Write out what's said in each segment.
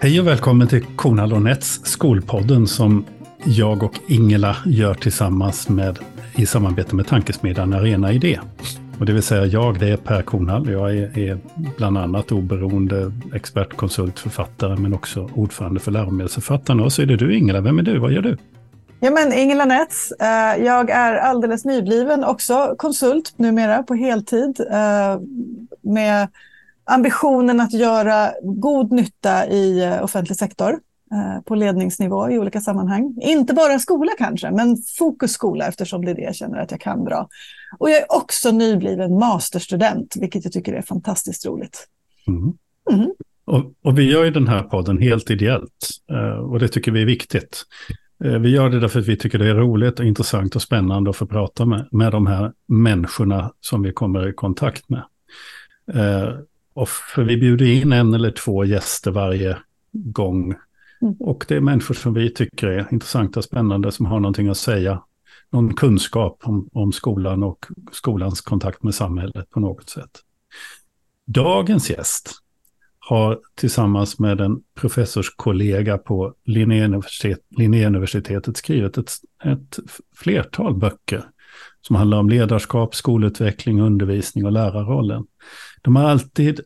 Hej och välkommen till Kornhall och Nets Skolpodden som jag och Ingela gör tillsammans med, i samarbete med tankesmedjan Arena Idé. Och det vill säga jag, det är Per Kornhall. Jag är, är bland annat oberoende expertkonsult, författare, men också ordförande för läromedelsförfattarna. Och så är det du Ingela, vem är du? Vad gör du? Ja, men Ingela Nets. Eh, jag är alldeles nybliven också konsult numera på heltid eh, med ambitionen att göra god nytta i eh, offentlig sektor på ledningsnivå i olika sammanhang. Inte bara skola kanske, men fokus skola eftersom det är det jag känner att jag kan bra. Och jag är också nybliven masterstudent, vilket jag tycker är fantastiskt roligt. Mm. Mm. Och, och, vi gör ju den här podden helt ideellt och det tycker vi är viktigt. Eh, vi gör det därför att vi tycker det är roligt, och intressant och spännande att få prata med, med de här människorna som vi kommer i kontakt med. Och för vi bjuder in en eller två gäster varje gång. Mm. Och det är människor som vi tycker är intressanta spännande, som har någonting att säga. Någon kunskap om, om skolan och skolans kontakt med samhället på något sätt. Dagens gäst har tillsammans med en professorskollega på Linnéuniversitet, Linnéuniversitetet skrivit ett, ett flertal böcker som handlar om ledarskap, skolutveckling, undervisning och lärarrollen. De har alltid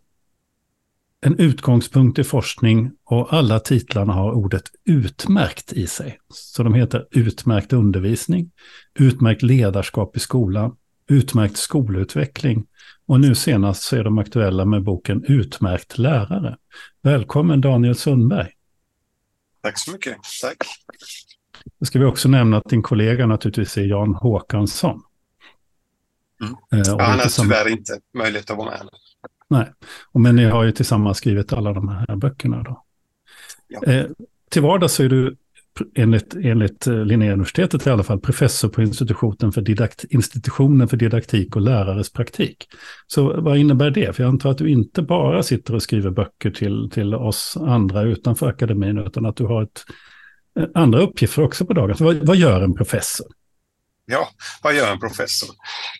en utgångspunkt i forskning och alla titlarna har ordet utmärkt i sig. Så de heter Utmärkt undervisning, Utmärkt ledarskap i skolan, Utmärkt skolutveckling och nu senast så är de aktuella med boken Utmärkt lärare. Välkommen Daniel Sundberg. Tack så mycket. Tack. Då ska vi också nämna att din kollega naturligtvis är Jan Håkansson. Mm. Eh, han har tyvärr inte möjlighet att vara med. Nej, men ni har ju tillsammans skrivit alla de här böckerna. Då. Ja. Eh, till vardags är du enligt, enligt eh, Linnéuniversitetet i alla fall, professor på institutionen för, didakt, institutionen för didaktik och lärares praktik. Så vad innebär det? För jag antar att du inte bara sitter och skriver böcker till, till oss andra utanför akademin, utan att du har ett, eh, andra uppgifter också på dagen. Så vad, vad gör en professor? Ja, vad gör en professor?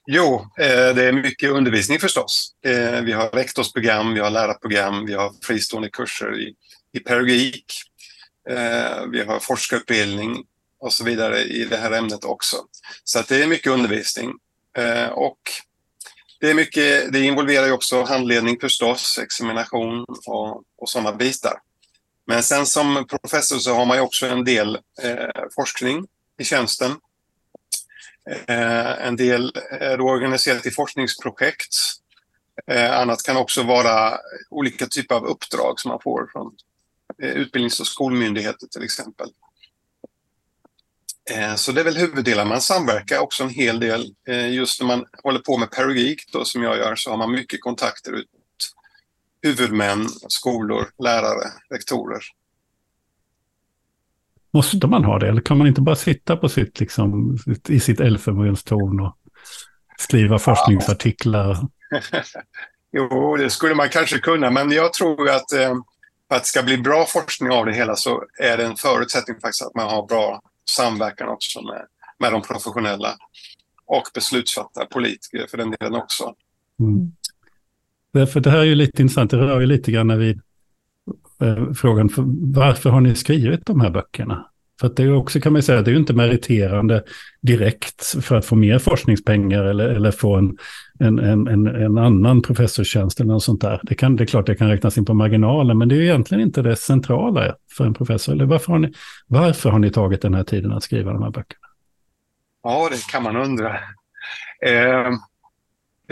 Jo, eh, det är mycket undervisning förstås. Eh, vi har rektorsprogram, vi har lärarprogram, vi har fristående kurser i, i pedagogik, eh, vi har forskarutbildning och så vidare i det här ämnet också. Så att det är mycket undervisning. Och det, är mycket, det involverar ju också handledning förstås, examination och, och sådana bitar. Men sen som professor så har man ju också en del forskning i tjänsten. Eh, en del är då organiserat i forskningsprojekt. Eh, annat kan också vara olika typer av uppdrag som man får från Eh, utbildnings och skolmyndigheter till exempel. Eh, så det är väl huvuddelen. Man samverkar också en hel del. Eh, just när man håller på med pedagogik då, som jag gör så har man mycket kontakter ut huvudmän, skolor, lärare, rektorer. Måste man ha det eller kan man inte bara sitta på sitt, liksom, i sitt elfenbenstorn och skriva forskningsartiklar? jo, det skulle man kanske kunna, men jag tror att eh, för att det ska bli bra forskning av det hela så är det en förutsättning faktiskt att man har bra samverkan också med, med de professionella och beslutsfattare, politiker för den delen också. Mm. Därför det här är ju lite intressant, det rör ju lite grann vid eh, Eh, frågan för, varför har ni skrivit de här böckerna? För att det är också kan man säga, det är ju inte meriterande direkt för att få mer forskningspengar eller, eller få en, en, en, en, annan professorstjänst eller något sånt där. Det, kan, det är klart det kan räknas in på marginalen, men det är ju egentligen inte det centrala för en professor. Eller varför har ni, varför har ni tagit den här tiden att skriva de här böckerna? Ja, det kan man undra. Eh,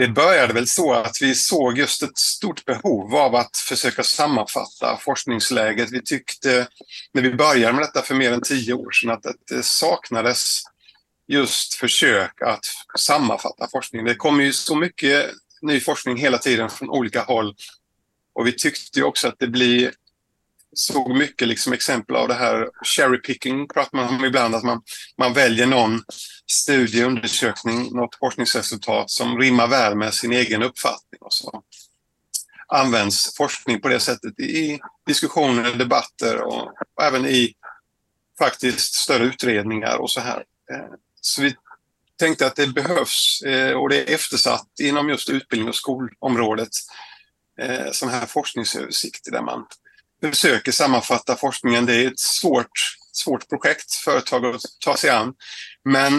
det började väl så att vi såg just ett stort behov av att försöka sammanfatta forskningsläget. Vi tyckte när vi började med detta för mer än tio år sedan att det saknades just försök att sammanfatta forskning. Det kommer ju så mycket ny forskning hela tiden från olika håll. Och vi tyckte också att det blir såg mycket liksom exempel av det här cherry picking, pratar man om ibland, att man, man väljer någon studie, undersökning, något forskningsresultat som rimmar väl med sin egen uppfattning. Och så används forskning på det sättet i diskussioner, debatter och, och även i faktiskt större utredningar och så här. Eh, så vi tänkte att det behövs eh, och det är eftersatt inom just utbildning och skolområdet eh, sådana här forskningsöversikter där man försöker sammanfatta forskningen. Det är ett svårt, svårt projekt, företag att ta sig an. Men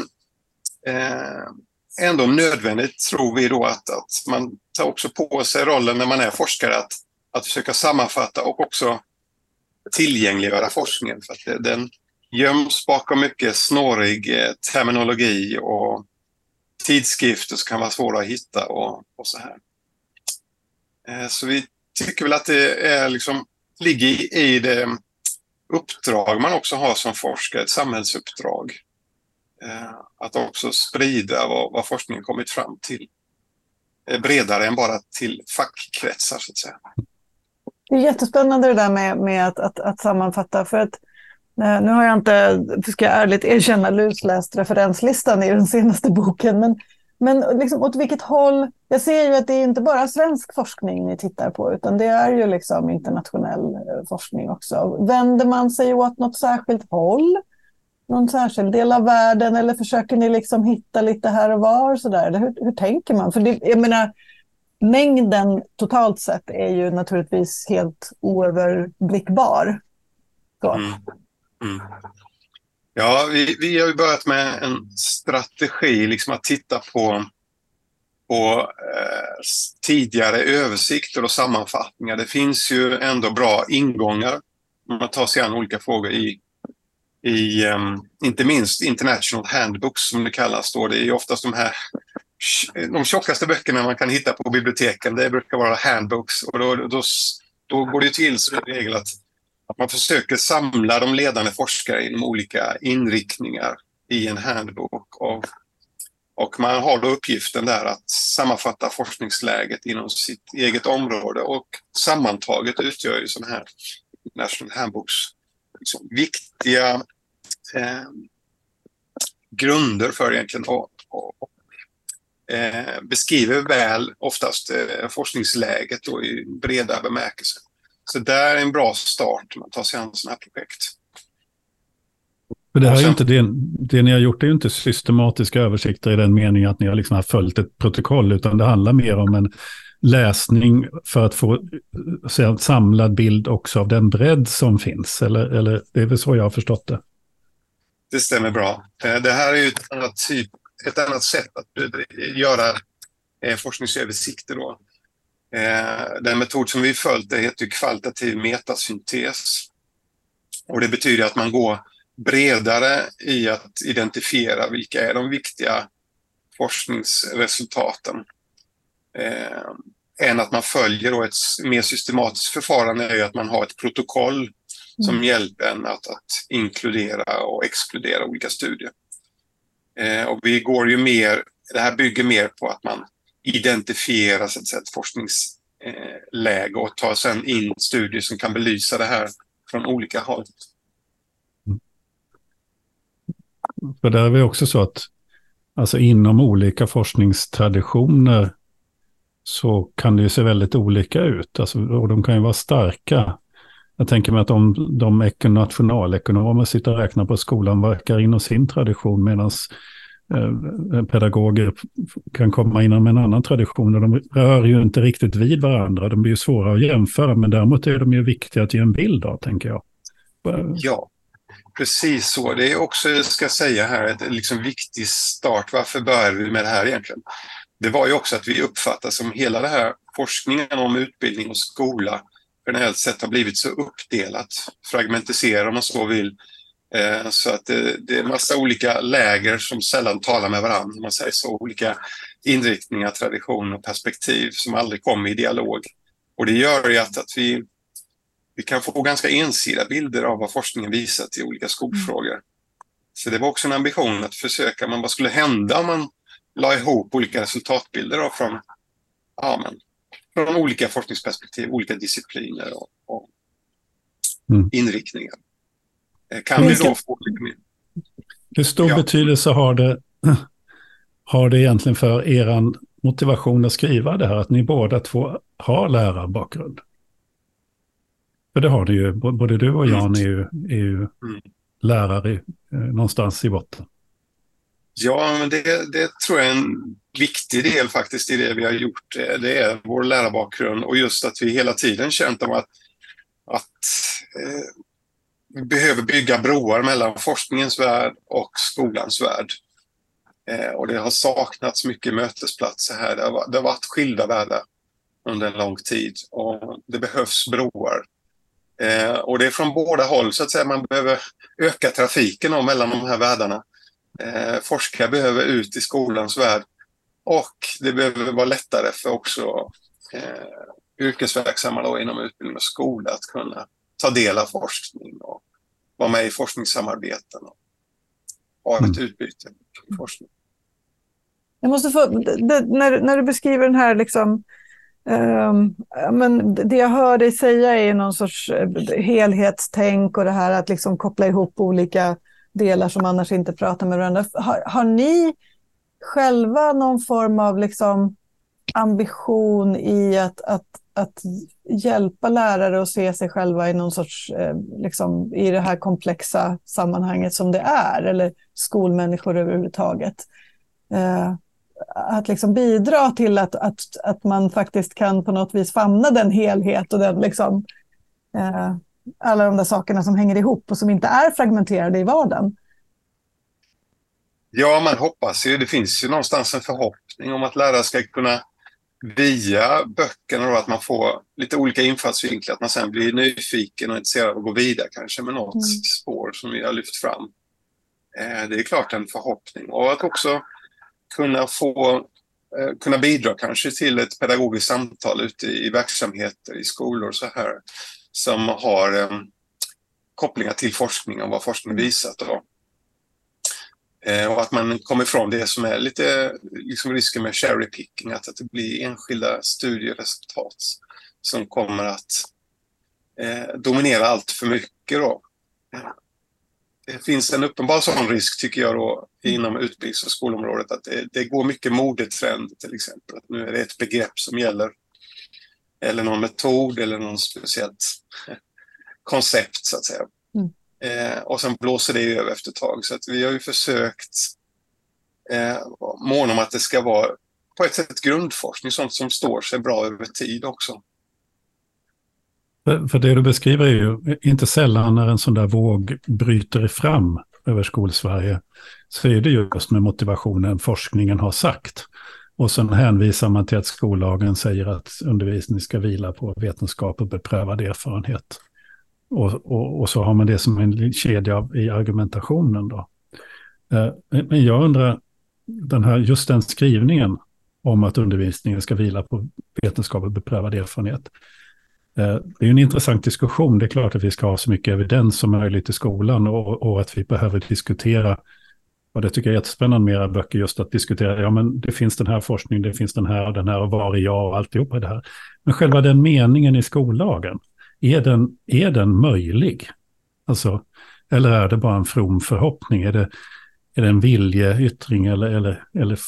eh, ändå nödvändigt tror vi då att, att man tar också på sig rollen när man är forskare att, att försöka sammanfatta och också tillgängliggöra forskningen. För att den göms bakom mycket snårig eh, terminologi och tidskrifter som kan vara svåra att hitta och, och så här. Eh, så vi tycker väl att det är liksom, ligger i det uppdrag man också har som forskare, ett samhällsuppdrag. Eh, att också sprida vad, vad forskningen kommit fram till. Eh, bredare än bara till fackkretsar så att säga. Det är jättespännande det där med, med att, att, att sammanfatta. För att eh, nu har jag inte, ska jag ärligt erkänna, lusläst referenslistan i den senaste boken. Men, men liksom, åt vilket håll? Jag ser ju att det är inte bara svensk forskning ni tittar på, utan det är ju liksom internationell eh, forskning också. Vänder man sig åt något särskilt håll? Någon särskild del av världen? Eller försöker ni liksom hitta lite här och var? Så där? Hur, hur tänker man? För det, jag menar, mängden totalt sett är ju naturligtvis helt oöverblickbar. Mm. Mm. Ja, vi, vi har ju börjat med en strategi, liksom att titta på, på eh, tidigare översikter och sammanfattningar. Det finns ju ändå bra ingångar om man tar sig an olika frågor i, i um, inte minst International Handbooks som det kallas. Då. Det är ju oftast de här de tjockaste böckerna man kan hitta på biblioteken, det brukar vara handbooks. Och då, då, då går det till så i regel att, att man försöker samla de ledande forskare inom olika inriktningar i en handbok. Och, och man har då uppgiften där att sammanfatta forskningsläget inom sitt eget område och sammantaget utgör ju sådana här National Handbooks liksom viktiga eh, grunder för egentligen och, och eh, beskriver väl oftast eh, forskningsläget då i breda bemärkelse. Så där är en bra start man tar sig an sådana här projekt. För det, här sen, är inte det, det ni har gjort är ju inte systematiska översikter i den meningen att ni har liksom följt ett protokoll, utan det handlar mer om en läsning för att få se en samlad bild också av den bredd som finns. Eller, eller det är väl så jag har förstått det? Det stämmer bra. Eh, det här är ju ett annat typ ett annat sätt att göra eh, forskningsöversikter. Då. Eh, den metod som vi följt heter kvalitativ metasyntes. Och det betyder att man går bredare i att identifiera vilka är de viktiga forskningsresultaten. Eh, än att man följer ett mer systematiskt förfarande är att man har ett protokoll som mm. hjälper en att, att inkludera och exkludera olika studier. Eh, och vi går ju mer, det här bygger mer på att man identifiera så att säga, ett forskningsläge eh, och tar sedan in studier som kan belysa det här från olika håll. För där är det också så att alltså inom olika forskningstraditioner så kan det ju se väldigt olika ut. Alltså, och de kan ju vara starka. Jag tänker mig att om de nationalekonomer sitter och räknar på skolan verkar inom sin tradition medan Eh, eh, pedagoger kan komma inom en annan tradition. Och de rör ju inte riktigt vid varandra. De blir ju svåra att jämföra, men däremot är de ju viktiga att ge en bild av, tänker jag. Eh, ja, precis så. Det är också, ska jag säga här, en liksom viktig start. Varför började vi med det här egentligen? Det var ju också att vi uppfattar som hela det här forskningen om utbildning och skola generellt sett har blivit så uppdelat, fragmentiserat om man så vill. Eh, så att det, är massa olika läger som sällan talar med varandra, man säger så. Olika inriktningar, tradition och perspektiv som aldrig kommer i dialog. Och det gör ju att, att vi, vi kan få ganska ensidiga bilder av vad forskningen visat i olika skolfrågor. Så det var också en ambition att försöka, men vad skulle hända om man la ihop olika resultatbilder då från ja, men, från olika forskningsperspektiv, olika discipliner och, och mm. inriktningar. Eh, kan vi då få lite mer? Hur stor ja. betydelse har det, har det egentligen för er motivation att skriva det här, att ni båda två har lärarbakgrund? För det har du ju, både du och Jan är ju, är ju mm. lärare eh, någonstans i botten. Ja, men det, det tror jag är en viktig del faktiskt i det vi har gjort. Det är vår lärarbakgrund och just att vi hela tiden känt om att att eh, vi behöver bygga broar mellan forskningens värld och skolans värld. Eh, och det har saknats mycket mötesplatser här. Det har, det har varit skilda världar under en lång tid och det behövs broar. Eh, och det är från båda håll så att säga. Man behöver öka trafiken mellan de här världarna. Eh, forskare behöver ut i skolans värld och det behöver vara lättare för också eh, yrkesverksamma då inom utbildning och skola att kunna ta del av forskning och vara med i forskningssamarbeten och ha ett mm. utbyte i forskning. Jag måste få, det, när, när du beskriver den här liksom, um, men det jag hör dig säga är någon sorts eh, helhetstänk och det här att liksom koppla ihop olika delar som annars inte pratar med varandra. Har, har ni själva någon form av liksom ambition i att, att, att hjälpa lärare att se sig själva i någon sorts, eh, liksom, i det här komplexa sammanhanget som det är, eller skolmänniskor överhuvudtaget. Eh, att liksom bidra till att, att, att man faktiskt kan på något vis famna den helhet och den liksom, eh, alla de där sakerna som hänger ihop och som inte är fragmenterade i vardagen. Ja, man hoppas ju. Det finns ju någonstans en förhoppning om att lärare ska kunna via böckerna då, att man får lite olika infallsvinklar, att man sen blir nyfiken och intresserad av att gå vidare kanske med något mm. spår som vi har lyft fram. Eh, det är klart en förhoppning och att också kunna få eh, kunna bidra kanske till ett pedagogiskt samtal ute i verksamheter, i skolor så här som har eh, kopplingar till forskning och vad forskning visat. Då. Eh, och att man kommer ifrån det som är lite liksom risken med cherry picking, att, att det blir enskilda studieresultat som kommer att eh, dominera allt för mycket. Då. Eh, det finns en uppenbar sån risk, tycker jag, då, inom utbildnings och skolområdet, att det, det går mycket modetrend till exempel. Att nu är det ett begrepp som gäller, eller någon metod eller någon speciellt koncept, så att säga. Mm. Eh, och sen blåser det över efter ett tag. Så att vi har ju försökt eh, måna om att det ska vara på ett sätt grundforskning, sånt som står sig bra över tid också. För, för det du beskriver är ju inte sällan när en sån där våg bryter fram över skolsverige så är det just med motivationen forskningen har sagt. Och sen hänvisar man till att skollagen säger att undervisning ska vila på vetenskap och beprövad erfarenhet. Och, och, och, så har man det som en kedja i argumentationen. Då. Eh, men jag undrar, den här, just den skrivningen om att undervisningen ska vila på vetenskap och beprövad erfarenhet. Eh, det är en intressant diskussion. Det är klart att vi ska ha så mycket evidens som möjligt i skolan och, och att vi behöver diskutera och det tycker jag är jättespännande med era böcker, just att diskutera, ja men det finns den här forskningen, det finns den här och den här och var är jag och alltihopa det här. Men själva den meningen i skollagen, är den, är den möjlig? Alltså, eller är det bara en from förhoppning? Är det, är det en viljeyttring eller, eller, eller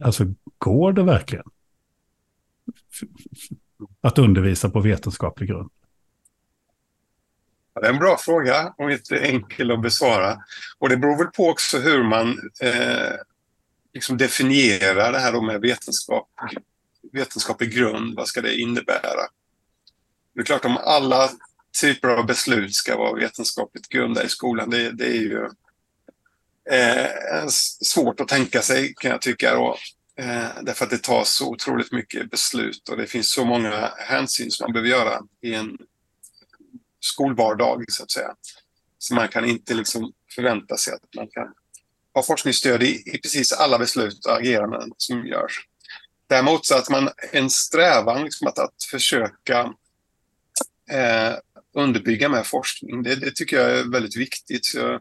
alltså, går det verkligen? Att undervisa på vetenskaplig grund? Ja, det är en bra fråga och inte enkel att besvara. Och det beror väl på också hur man eh, liksom definierar det här med vetenskap, vetenskaplig grund. Vad ska det innebära? Det är klart om alla typer av beslut ska vara vetenskapligt grundade i skolan, det, det är ju eh, svårt att tänka sig kan jag tycka. Då. Eh, därför att det tas så otroligt mycket beslut och det finns så många hänsyn som man behöver göra i en skolvardag så att säga. Så man kan inte liksom förvänta sig att man kan ha forskningsstöd i, i precis alla beslut och ageranden som görs. Däremot så att man en strävan liksom att, att försöka eh, underbygga med forskning. Det, det, tycker jag är väldigt viktigt. Så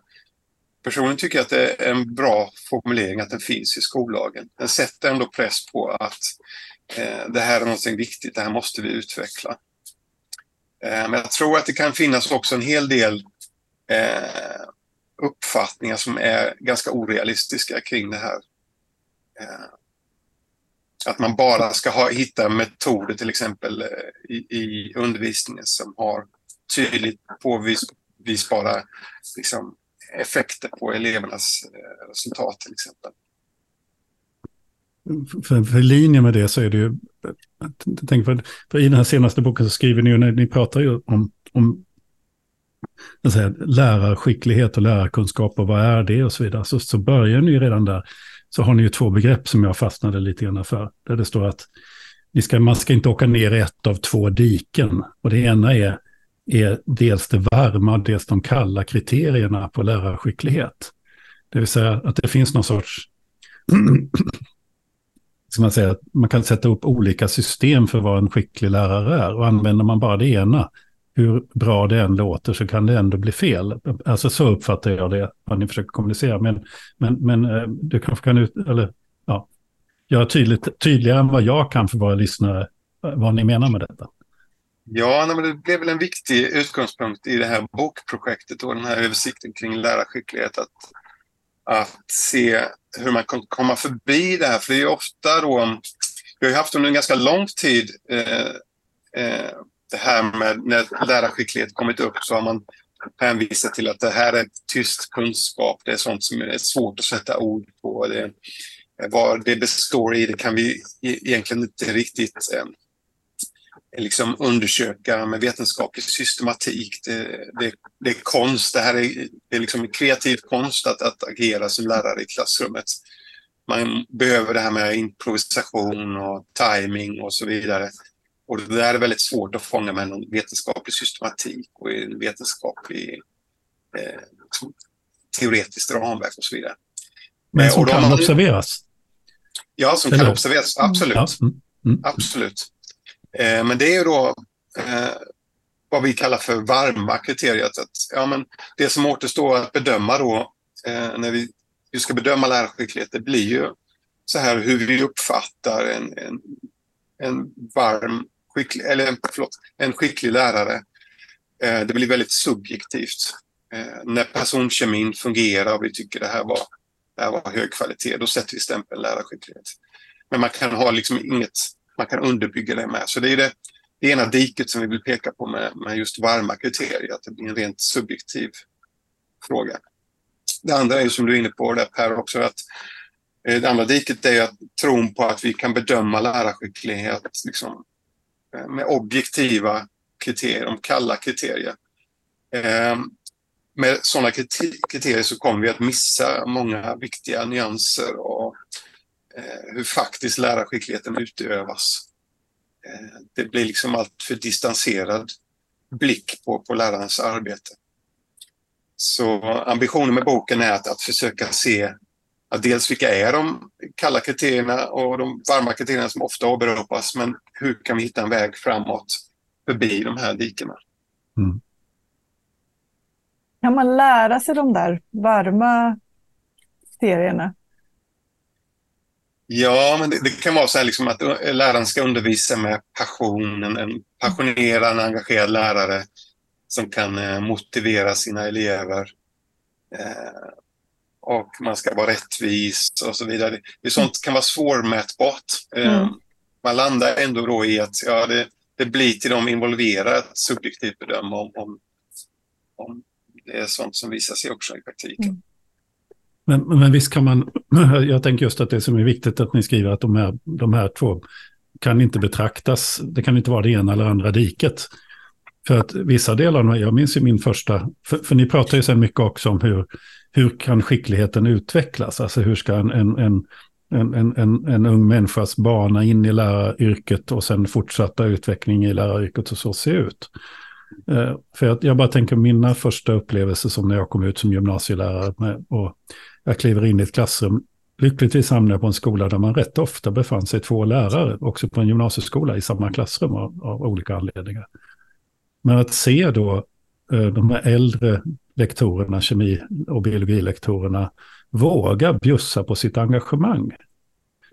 personligen tycker jag att det är en bra formulering att den finns i skollagen. Den sätter ändå press på att eh, det här är något viktigt, det här måste vi utveckla. Eh, men jag tror att det kan finnas också en hel del eh, uppfattningar som är ganska orealistiska kring det här. Eh, att man bara ska ha, hitta metoder till exempel eh, i, i undervisningen som har tydligt påvisbara liksom, effekter på elevernas eh, resultat till exempel. Mm, för, för linje med det så är det ju, eh, tänk för, för i den här senaste boken så skriver ni ju, när ni pratar ju om, om säga, lärarskicklighet och lärarkunskap och vad är det och så vidare, så, så börjar ni redan där. Så har ni ju två begrepp som jag fastnade lite grann för. Där det står att ni ska, man ska inte åka ner i ett av två diken. Och det ena är, är dels det varma, dels de kalla kriterierna på lärarskicklighet. Det vill säga att det finns någon sorts ska man säga, man kan sätta upp olika system för vad en skicklig lärare är. Och använder man bara det ena, hur bra det än låter, så kan det ändå bli fel. Alltså så uppfattar jag det, vad ni försöker kommunicera. Men, men, men eh, du kanske kan ut, eller, ja, göra tydligt, tydligare än vad jag kan för våra lyssnare, eh, vad ni menar med detta. Ja, men det blev väl en viktig utgångspunkt i det här bokprojektet och den här översikten kring lärarskicklighet. Att, att se hur man kan komma förbi det här. För det är ofta då, vi har ju haft under en ganska lång tid eh, eh, det här med när lärarskicklighet kommit upp så har man hänvisat till att det här är tyst kunskap. Det är sånt som är svårt att sätta ord på. Det, vad det består i det kan vi e-, egentligen inte riktigt eh, liksom undersöka med vetenskaplig systematik. Det, det, det är konst, det här är, det är liksom kreativ konst att, att agera som lärare i klassrummet. Man behöver det här med improvisation och timing och så vidare. Och det där är väldigt svårt att fånga med någon vetenskaplig systematik och en vetenskaplig eh, teoretiskt ramverk och så vidare. Men som kan man, observeras? Ja, som Eller? kan observeras, absolut. Ja. Mm. Mm. Absolut. Eh, men det är ju då eh, vad vi kallar för varma kriteriet. Att, ja, men det som återstår att bedöma då eh, när vi, vi ska bedöma lärarskicklighet, det blir ju så här hur vi uppfattar en, en, en varm, skicklig, eller förlåt, en skicklig lärare. Eh, det blir väldigt subjektivt. Eh, när personkemin fungerar och vi tycker det här var, det här var hög kvalitet, då sätter vi stämpeln lärarskicklighet. Men man kan ha liksom inget man kan underbygga det med. Så det är det, det ena diket som vi vill peka på med, med just varma kriterier, att det blir en rent subjektiv fråga. Det andra är som du är inne på där Per också, att eh, det andra diket är att tron på att vi kan bedöma lärarskicklighet liksom, Eh, med objektiva kriterier, de kalla kriterier. Ehm, med sådana kriterier så kommer vi att missa många viktiga nyanser och eh, hur faktiskt lärarskickligheten utövas. Eh, det blir liksom allt för distanserad blick på, på lärarens arbete. Så ambitionen med boken är att, att försöka se att dels vilka är de kalla kriterierna och de varma kriterierna som ofta åberopas, men hur kan vi hitta en väg framåt förbi de här dikena? Mm. Kan man lära sig de där varma kriterierna? Ja, men det, det, kan vara så här liksom att läraren ska undervisa med passion, en, en passionerad, engagerad lärare som kan eh, motivera sina elever. Eh, och man ska vara rättvis och så vidare. Det sånt kan vara svårmätbart. Eh, mm. Man landar ändå då i att ja, det, det blir till de involverade att subjektivt bedöma om, om, om det är sånt som visar sig också i praktiken. Mm. Men, men visst kan man, jag tänker just att det som är viktigt att ni skriver att de här, de här två kan inte betraktas, det kan inte vara det ena eller andra diket. För att vissa delar, jag minns ju min första, för, för ni pratar ju så mycket också om hur, hur kan skickligheten utvecklas, alltså hur ska en, en, en en, en, en, en ung människas bana in i läraryrket och sen fortsatta utveckling i läraryrket och så se ut. Eh, för jag, jag bara tänker mina första upplevelser som när jag kom ut som gymnasielärare med, och jag kliver in i ett klassrum. Lyckligtvis hamnade jag på en skola där man rätt ofta befann sig två lärare, också på en gymnasieskola i samma klassrum av, av olika anledningar. Men att se då eh, de här äldre lektorerna, kemi och biologilektorerna, våga bjussa på sitt engagemang.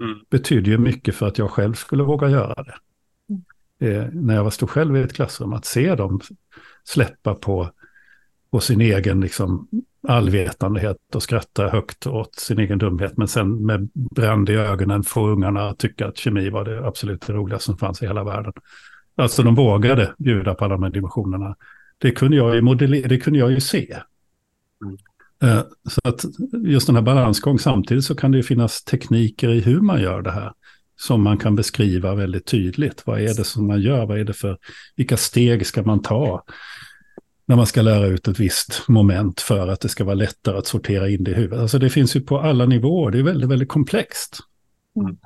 Mm. betyder ju mycket för att jag själv skulle våga göra det. Mm. Eh, när jag stod själv i ett klassrum, att se dem släppa på, på sin egen liksom, allvetandehet och skratta högt åt sin egen dumhet. Men sen med brand i ögonen få ungarna att tycka att kemi var det absolut det roligaste som fanns i hela världen. Alltså de vågade bjuda på alla de här dimensionerna. Det kunde jag ju, modeller, det kunde jag ju se. Eh, så att just den här balansgång, samtidigt så kan det ju finnas tekniker i hur man gör det här. Som man kan beskriva väldigt tydligt. Vad är det som man gör? Vad är det för, vilka steg ska man ta? när man ska lära ut ett visst moment för att det ska vara lättare att sortera in det i huvudet. Alltså det finns ju på alla nivåer, det är väldigt, väldigt komplext. Mm.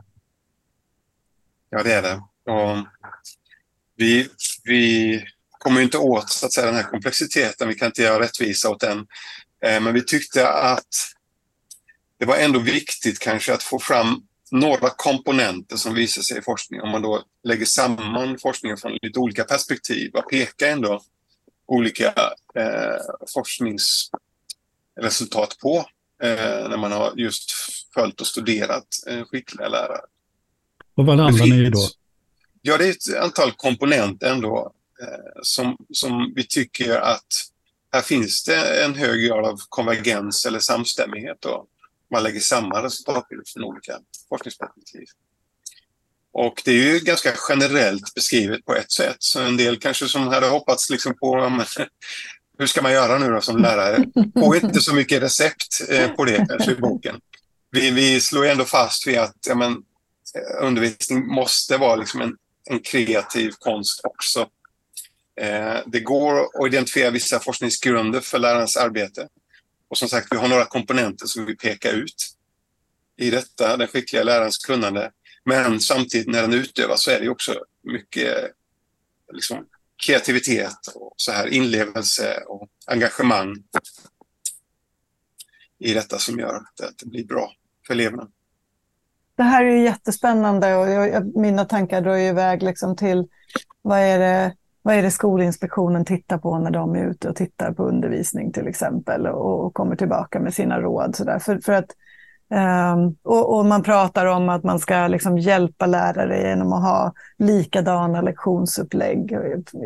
Ja, det är det. Och vi, vi kommer inte åt så att säga, den här komplexiteten, vi kan inte göra rättvisa åt den. Eh, men vi tyckte att det var ändå viktigt kanske att få fram några komponenter som visar sig i forskning. Om man då lägger samman forskningen från lite olika perspektiv och pekar ändå olika eh, forskningsresultat på eh, när man har just följt och studerat eh, skickliga lärare. Och vad landar ni i då? Ja, det är ett antal komponenter ändå eh, som, som vi tycker att här finns det en hög grad av konvergens eller samstämmighet. då. man lägger samman resultatbilder från olika forskningsperspektiv. Och det är ju ganska generellt beskrivet på ett sätt. Så en del kanske som hade hoppats liksom på hur ska man göra nu då som lärare? Får inte så mycket recept eh, på det kanske i boken. Vi, vi slår ändå fast vid att ja, men, eh, undervisning måste vara liksom en, en kreativ konst också. Eh, det går att identifiera vissa forskningsgrunder för lärarens arbete. Och som sagt, vi har några komponenter som vi pekar ut i detta, den skickliga lärarens kunnande. Men samtidigt när den utövas så är det också mycket liksom, kreativitet och så här inlevelse och engagemang i detta som gör att det blir bra för eleverna. Det här är jättespännande och jag, mina tankar drar iväg liksom till vad är, det, vad är det Skolinspektionen tittar på när de är ute och tittar på undervisning till exempel och, och kommer tillbaka med sina råd. Så där. För, för att Um, och, och, man pratar om att man ska liksom hjälpa lärare genom att ha likadana lektionsupplägg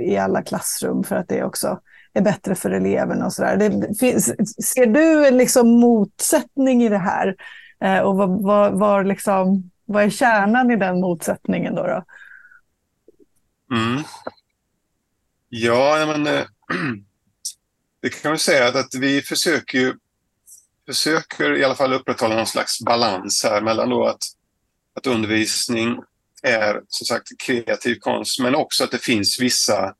i alla klassrum för att det också är bättre för eleverna och sådär. Ser du liksom motsättning i det här? Uh, och vad, vad, var liksom, vad är kärnan i den motsättningen då? då? Mm. Ja, men äh, det kan man säga att vi försöker ju försöker i alla fall upprätthålla någon slags balans här mellan då att, att undervisning är som sagt kreativ konst men också att det finns vissa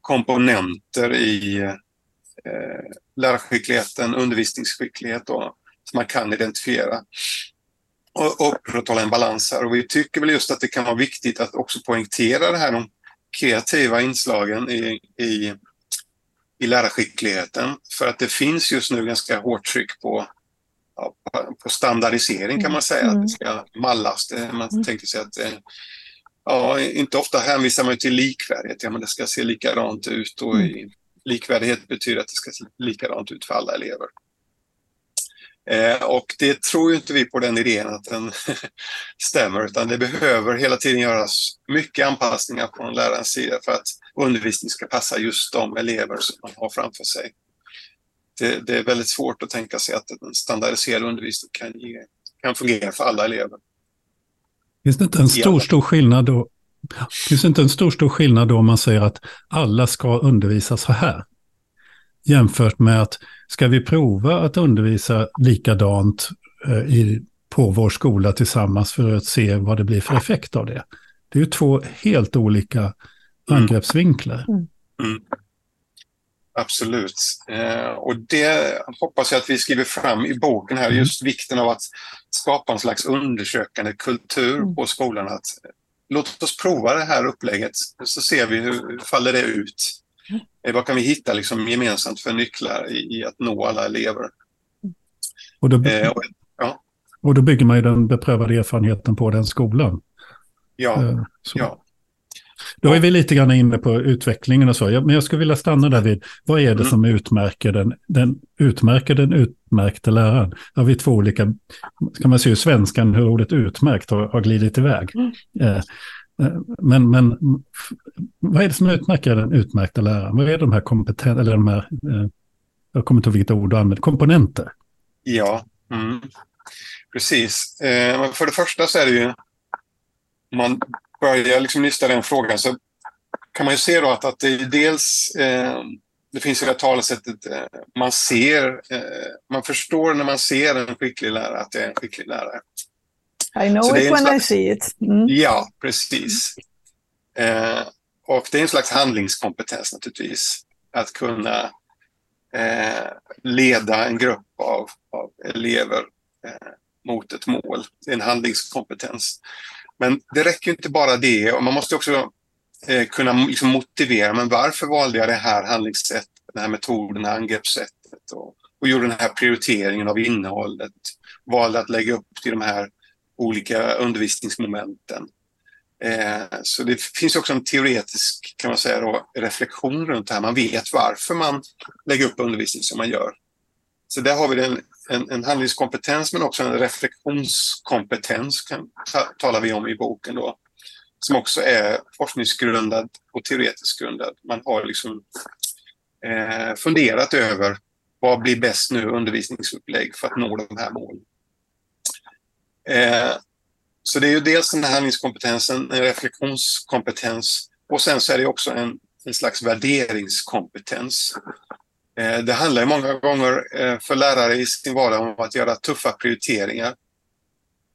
komponenter i eh, lärarskickligheten, undervisningsskicklighet då, som man kan identifiera och upprätthålla en balans här. Och vi tycker väl just att det kan vara viktigt att också poängtera det här kreativa inslagen i, i i lärarskickligheten. För att det finns just nu ganska hårt tryck på, ja, på standardisering kan man säga. Mm. Att det ska mallas. Man mm. tänker sig att eh, ja, inte ofta hänvisar man till likvärdighet. Ja, men det ska se likadant ut och mm. likvärdighet betyder att det ska se likadant ut för alla elever. Eh, och det tror inte vi på den idén att den stämmer utan det behöver hela tiden göras mycket anpassningar från lärarens sida för att undervisning ska passa just de elever som man har framför sig. Det, det är väldigt svårt att tänka sig att en standardiserad undervisning kan, ge, kan fungera för alla elever. Finns det inte en stor, stor skillnad då? Finns det inte en stor, stor skillnad då om man säger att alla ska undervisa så här? Jämfört med att ska vi prova att undervisa likadant eh, i, på vår skola tillsammans för att se vad det blir för effekt av det. Det är ju två helt olika Mm. angreppsvinklar. Mm. Mm. Absolut. Eh, och det hoppas jag att vi skriver fram i boken här, mm. just vikten av att skapa en slags undersökande kultur mm. på skolan. Att, låt oss prova det här upplägget så ser vi hur faller det ut. Eh, vad kan vi hitta liksom gemensamt för nycklar i, i att nå alla elever? Och då, eh, och, ja. och då bygger man ju den beprövade erfarenheten på den skolan. Ja, eh, ja. Då är vi lite grann inne på utvecklingen och så. Men jag skulle vilja stanna där vid, vad är det mm. som utmärker den, den, utmärker den utmärkte läraren? Har vi två olika, kan man se hur svenskan, hur ordet utmärkt har, har glidit iväg. Mm. Eh, eh men, men vad är det som utmärker den utmärkta läraren? Vad är de här kompetenta, eller de här, eh, jag kommer inte ihåg vilket ord du använder, komponenter? Ja, mm. precis. Eh, för det första så är det ju, man börjar liksom nysta den frågan så kan man ju se då att, att det är dels eh, det finns ju det talesättet eh, man ser, eh, man förstår när man ser en skicklig lärare att det är en skicklig lärare. I know it when slags, I see it. Mm. Ja, precis. Eh, och det är en slags handlingskompetens naturligtvis. Att kunna eh, leda en grupp av, av elever eh, mot ett mål. Det är en handlingskompetens. Men det räcker inte bara det och man måste också eh, kunna liksom motivera. Men varför valde jag det här handlingssättet, den här metoden, det här angreppssättet och, och gjorde den här prioriteringen av innehållet. Valde att lägga upp till de här olika undervisningsmomenten. Eh, så det finns också en teoretisk kan man säga då, reflektion runt det här. Man vet varför man lägger upp undervisning som man gör. Så där har vi en, en, en handlingskompetens men också en reflektionskompetens kan, talar vi om i boken då. Som också är forskningsgrundad och teoretiskt grundad. Man har liksom eh, funderat över vad blir bäst nu undervisningsupplägg för att nå de här målen. Eh, så det är ju dels den här handlingskompetensen, en reflektionskompetens och sen så är det också en, en slags värderingskompetens. Eh, det handlar många gånger eh, för lärare i sin vardag om att göra tuffa prioriteringar.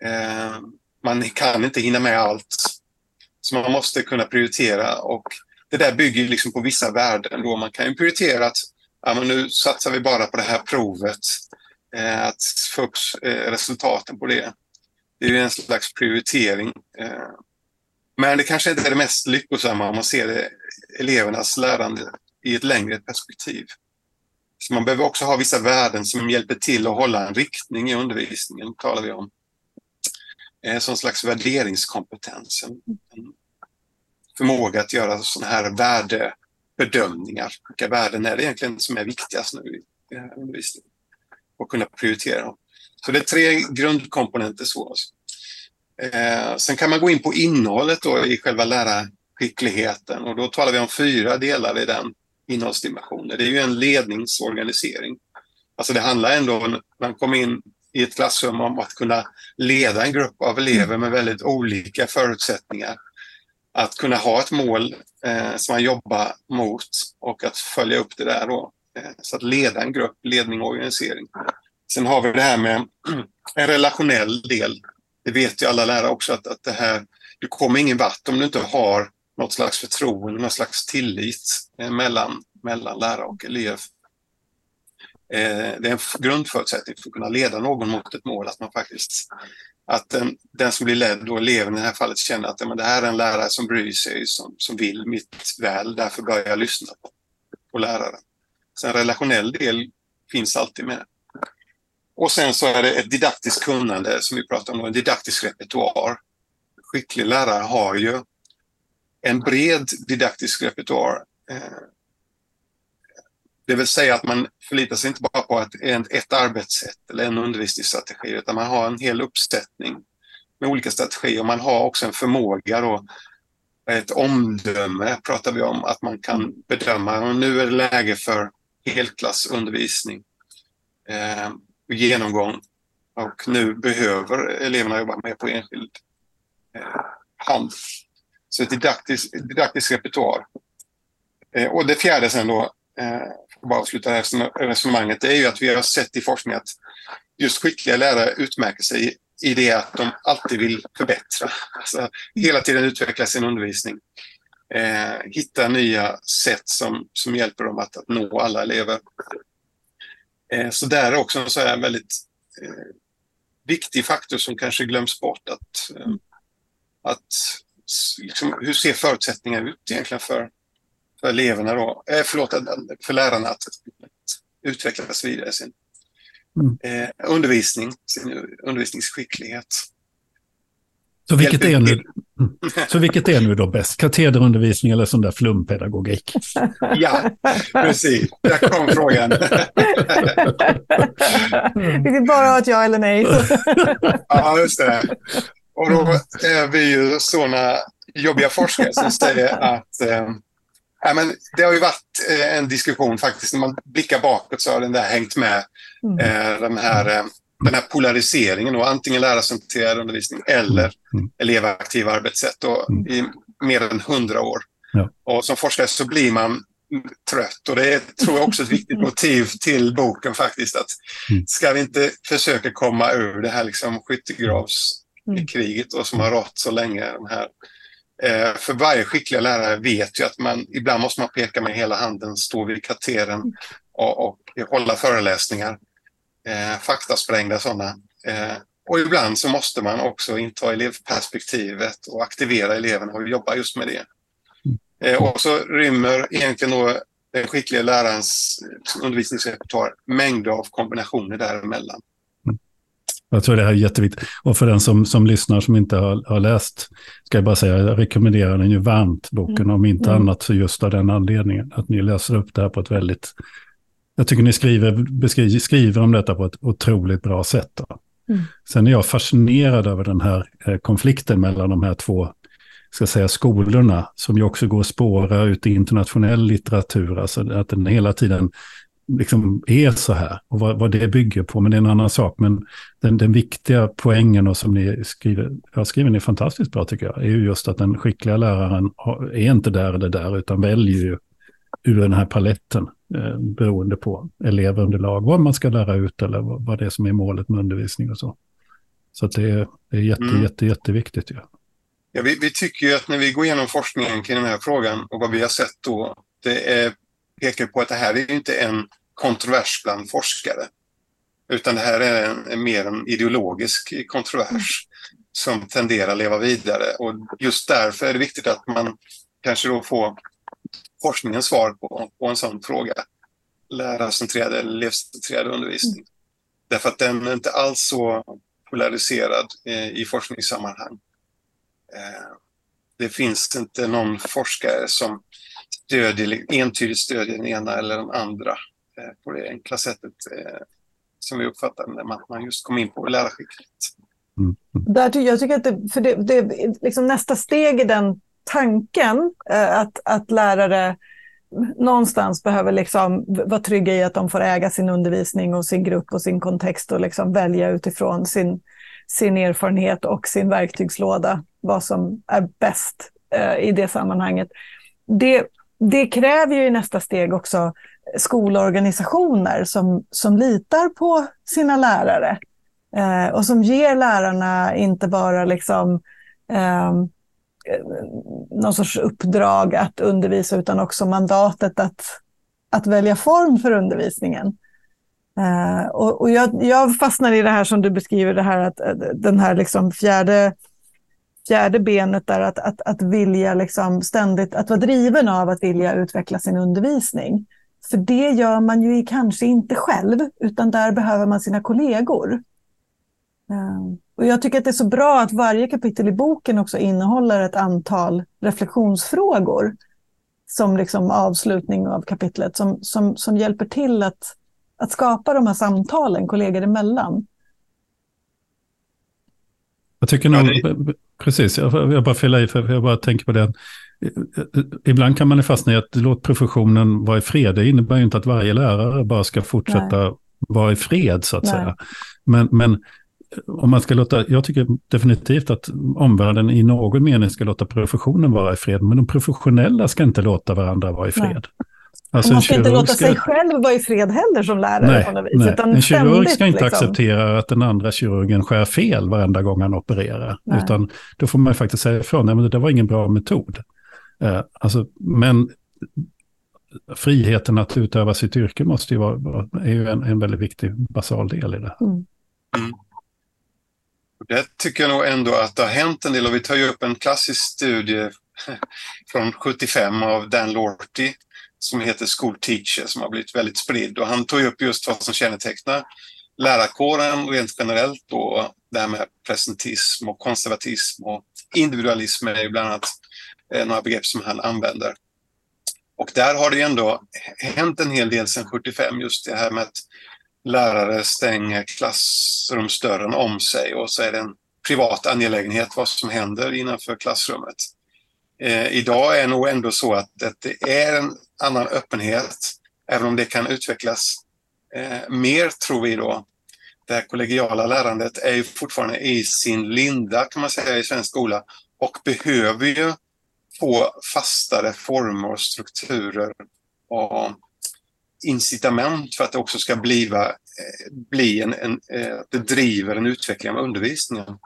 Eh, man kan inte hinna med allt, så man måste kunna prioritera och det där bygger liksom på vissa värden. Då. Man kan ju prioritera att ja, men nu satsar vi bara på det här provet, eh, att få upp eh, resultaten på det. Det är ju en slags prioritering. Eh, men det kanske inte är det mest lyckosamma om man ser det, elevernas lärande i ett längre perspektiv. Så man behöver också ha vissa värden som hjälper till att hålla en riktning i undervisningen, talar vi om. Eh, som slags värderingskompetens. En förmåga att göra sådana här värdebedömningar. Vilka värden är det egentligen som är viktigast nu i eh, undervisningen? Och kunna prioritera dem. Så det är tre grundkomponenter. Så. Alltså. Eh, sen kan man gå in på innehållet då i själva lärarskickligheten och då talar vi om fyra delar i den innehållsdimensionen. Det är ju en ledningsorganisering. Alltså det handlar ändå, när man kommer in i ett klassrum, om att kunna leda en grupp av elever med väldigt olika förutsättningar. Att kunna ha ett mål eh, som man jobbar mot och att följa upp det där då. Eh, så att leda en grupp, ledning och organisering. Sen har vi det här med en relationell del. Det vet ju alla lärare också att, att det här, du kommer ingen vart om du inte har något slags förtroende, någon slags tillit eh, mellan, mellan lärare och elev. Eh, det är en grundförutsättning för att kunna leda någon mot ett mål, att man faktiskt att den, den som blir ledd, då eleven i det här fallet, känner att men det här är en lärare som bryr sig, som, som vill mitt väl, därför börjar jag lyssna på, på läraren. Så en relationell del finns alltid med. Och sen så är det ett didaktiskt kunnande som vi pratar om, en didaktisk repertoar. Skicklig lärare har ju en bred didaktisk repertoar. Eh, det vill säga att man förlitar sig inte bara på ett, ett arbetssätt eller en undervisningsstrategi utan man har en hel uppsättning med olika strategier. Man har också en förmåga då, ett omdöme pratar vi om, att man kan bedöma och nu är det läge för helklassundervisning. Eh, Genomgång och nu behöver eleverna jobba mer på enskild eh, hand. Så ett didaktiskt didaktisk repertoar. Eh, och det fjärde sen då, eh, bara avsluta det här resonemanget, det är ju att vi har sett i forskning att just skickliga lärare utmärker sig i det att de alltid vill förbättra. Alltså, hela tiden utveckla sin undervisning. Eh, hitta nya sätt som, som hjälper dem att, att nå alla elever. Eh, så där är också en så här väldigt eh, viktig faktor som kanske glöms bort. Att, eh, att liksom, hur ser förutsättningarna ut egentligen för, för eleverna då? Eh, förlåt, för lärarna att, utvecklas vidare sin mm. eh, undervisning, sin undervisningsskicklighet. Så vilket, är nu, så vilket är nu då bäst? Katederundervisning eller sån där flumpedagogik? Ja, precis. Där kom frågan. Vi vill bara ha ett ja eller nej. Ja, just det. Och då är vi ju sådana jobbiga forskare som säger att eh, ja, men det har ju varit eh, en diskussion faktiskt. När man blickar bakåt så har den där hängt med. Mm. Eh, den här eh, den här polariseringen och antingen lärarcentrerad undervisning eller mm. mm. elevaktiva arbetssätt och mm. i mer än hundra år. Ja. Och som forskare så blir man trött och det är, tror jag också ett viktigt motiv till boken faktiskt. att mm. Ska vi inte försöka komma ur det här liksom skyttegravskriget och som har rått så länge. De här. Eh, för varje skickliga lärare vet ju att man ibland måste man peka med hela handen, stå vid katedern och, och hålla föreläsningar, eh, faktasprängda sådana. Eh, och ibland så måste man också inta elevperspektivet och aktivera eleverna och jobba just med det. Eh, och så rymmer egentligen då den skickliga lärarens undervisningsrepertoar mängder av kombinationer däremellan. Jag tror det här är jätteviktigt. Och för den som, som lyssnar som inte har, har läst, ska jag bara säga, jag rekommenderar den ju varmt, boken, mm. om inte mm. annat så just av den anledningen. Att ni läser upp det här på ett väldigt... Jag tycker ni skriver, beskriver, skriver om detta på ett otroligt bra sätt. Mm. Sen är jag fascinerad över den här eh, konflikten mellan de här två ska säga, skolorna, som ju också går att spåra ut i internationell litteratur. Alltså att den hela tiden liksom är så här och vad, vad, det bygger på. Men det är en annan sak. Men den, den viktiga poängen och som ni skriver, jag skriver ni fantastiskt bra tycker jag, är ju just att den skickliga läraren är inte där eller där utan väljer ju ur den här paletten eh, beroende på elevunderlag, vad man ska lära ut eller vad, vad det är som är målet med undervisning och så. Så det är, det är jätte, mm. jätte, jätteviktigt. Ja. Ja, vi, vi tycker ju att när vi går igenom forskningen kring den här frågan och vad vi har sett då, det är pekar på att det här är inte en kontrovers bland forskare. Utan det här är en, en mer en ideologisk kontrovers som tenderar att leva vidare. Och just därför är det viktigt att man kanske då får forskningens svar på, på en sån fråga. Lärarcentrerad eller elevcentrerad undervisning. Mm. Därför att den är inte alls så polariserad eh, i forskningssammanhang. Eh, det finns inte någon forskare som stödjer, entydigt stödjer den ena eller den andra eh, på det enkla sättet eh, som vi uppfattar det, att man just kom in på lärarskicklighet. Mm. Där, jag tycker att det, för det, det liksom nästa steg i den tanken, eh, att, att lärare någonstans behöver liksom vara trygga i att de får äga sin undervisning och sin grupp och sin kontext och liksom välja utifrån sin, sin erfarenhet och sin verktygslåda vad som är bäst eh, i det sammanhanget. Det, det kräver ju i nästa steg också skolorganisationer som, som litar på sina lärare eh, och som ger lärarna inte bara liksom, eh, Eh, någon sorts uppdrag att undervisa utan också mandatet att, att välja form för undervisningen. Uh, och, och jag, jag, fastnar i det här som du beskriver, det här att den här liksom fjärde fjärde benet där att, att, att vilja liksom ständigt, att vara driven av att vilja utveckla sin undervisning. För det gör man ju kanske inte själv, utan där behöver man sina kollegor. Uh och jag tycker att det är så bra att varje kapitel i boken också innehåller ett antal reflektionsfrågor som liksom avslutning av kapitlet, som, som, som hjälper till att, att skapa de här samtalen kollegor emellan. Jag tycker nog, precis, jag, jag bara fylla i, för jag bara tänker på det. Ibland kan man fastna i att låt professionen vara i fred. Det innebär ju inte att varje lärare bara ska fortsätta Nej. vara i fred, så att Nej. säga. Men, men om man ska låta, jag tycker definitivt att omvärlden i någon mening ska låta professionen vara i fred, men de professionella ska inte låta varandra vara i fred. Alltså man ska inte låta sig själv vara i fred heller som lärare nej, på något vis. Nej. Utan en kirurg ska inte liksom. acceptera att den andra kirurgen skär fel varenda gång han opererar. Nej. Utan då får man faktiskt säga ifrån, nej men det där var ingen bra metod. Eh, alltså, men friheten att utöva sitt yrke måste ju vara, är ju en, en väldigt viktig basal del i det. Mm. Det tycker jag nog ändå att det har hänt en del och vi tar ju upp en klassisk studie från 75 av Dan Lorty som heter School Teacher som har blivit väldigt spridd och han tog upp just vad som kännetecknar lärarkåren rent generellt då det här med presentism och konservatism och individualism är ju bland annat eh, några begrepp som han använder. Och där har det ändå hänt en hel del sedan 75 just det här med att lärare stänger klassrumsdörren om sig och så är det en privat angelägenhet vad som händer innanför klassrummet. Eh, idag är nog ändå så att, att det är en annan öppenhet, även om det kan utvecklas eh, mer tror vi då. Det här kollegiala lärandet är ju fortfarande i sin linda kan man säga i svensk skola och behöver ju få fastare former och strukturer och incitament för att det också ska bliva, eh, bli en, en, eh, det driver en utveckling av undervisningen.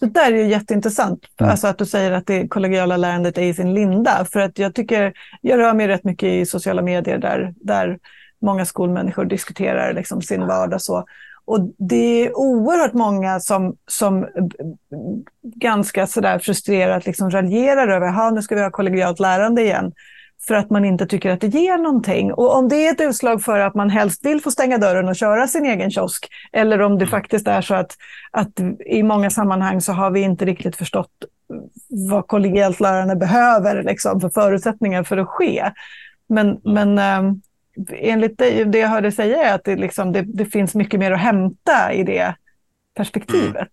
Det där är ju jätteintressant, mm. alltså att du säger att det kollegiala lärandet är i sin linda. För att jag tycker, jag rör mig rätt mycket i sociala medier där, där många skolmänniskor diskuterar liksom sin vardag så. Och det är oerhört många som, som ganska sådär frustrerat liksom raljerar över, att nu ska vi ha kollegialt lärande igen för att man inte tycker att det ger någonting. Och om det är ett utslag för att man helst vill få stänga dörren och köra sin egen kiosk, eller om det mm. faktiskt är så att, att i många sammanhang så har vi inte riktigt förstått vad kollegialt lärande behöver liksom, för förutsättningar för att ske. Men, mm. men äh, enligt det, det jag hörde säga är att det, liksom, det, det, finns mycket mer att hämta i det perspektivet. Mm.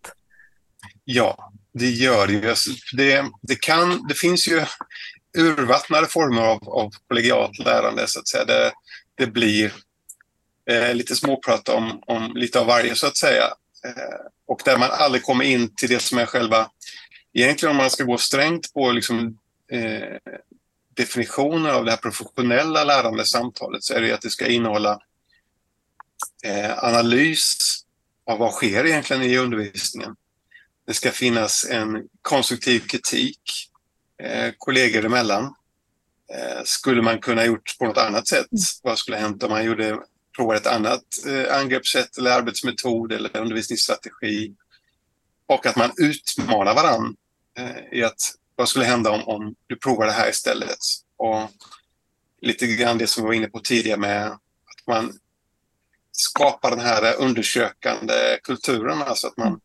Ja, det gör det ju. Det, det, kan, det finns ju urvattnade former av, av kollegialt lärande så att säga. Det, det blir eh, lite småprat om, om lite av varje så att säga. Eh, och där man aldrig kommer in till det som är själva, egentligen om man ska gå strängt på liksom, eh, definitionen av det här professionella lärande samtalet så är det att det ska innehålla eh, analys av vad sker egentligen i undervisningen. Det ska finnas en konstruktiv kritik eh, kollegor emellan. Eh, skulle man kunna gjort på något annat sätt? Mm. Vad skulle hänt om man gjorde, provade ett annat eh, angreppssätt eller arbetsmetod eller undervisningsstrategi? Och att man utmanar varann eh, i att vad skulle hända om, om du provar det här istället? Och lite grann det som vi var inne på tidigare med att man skapar den här undersökande kulturen, alltså att man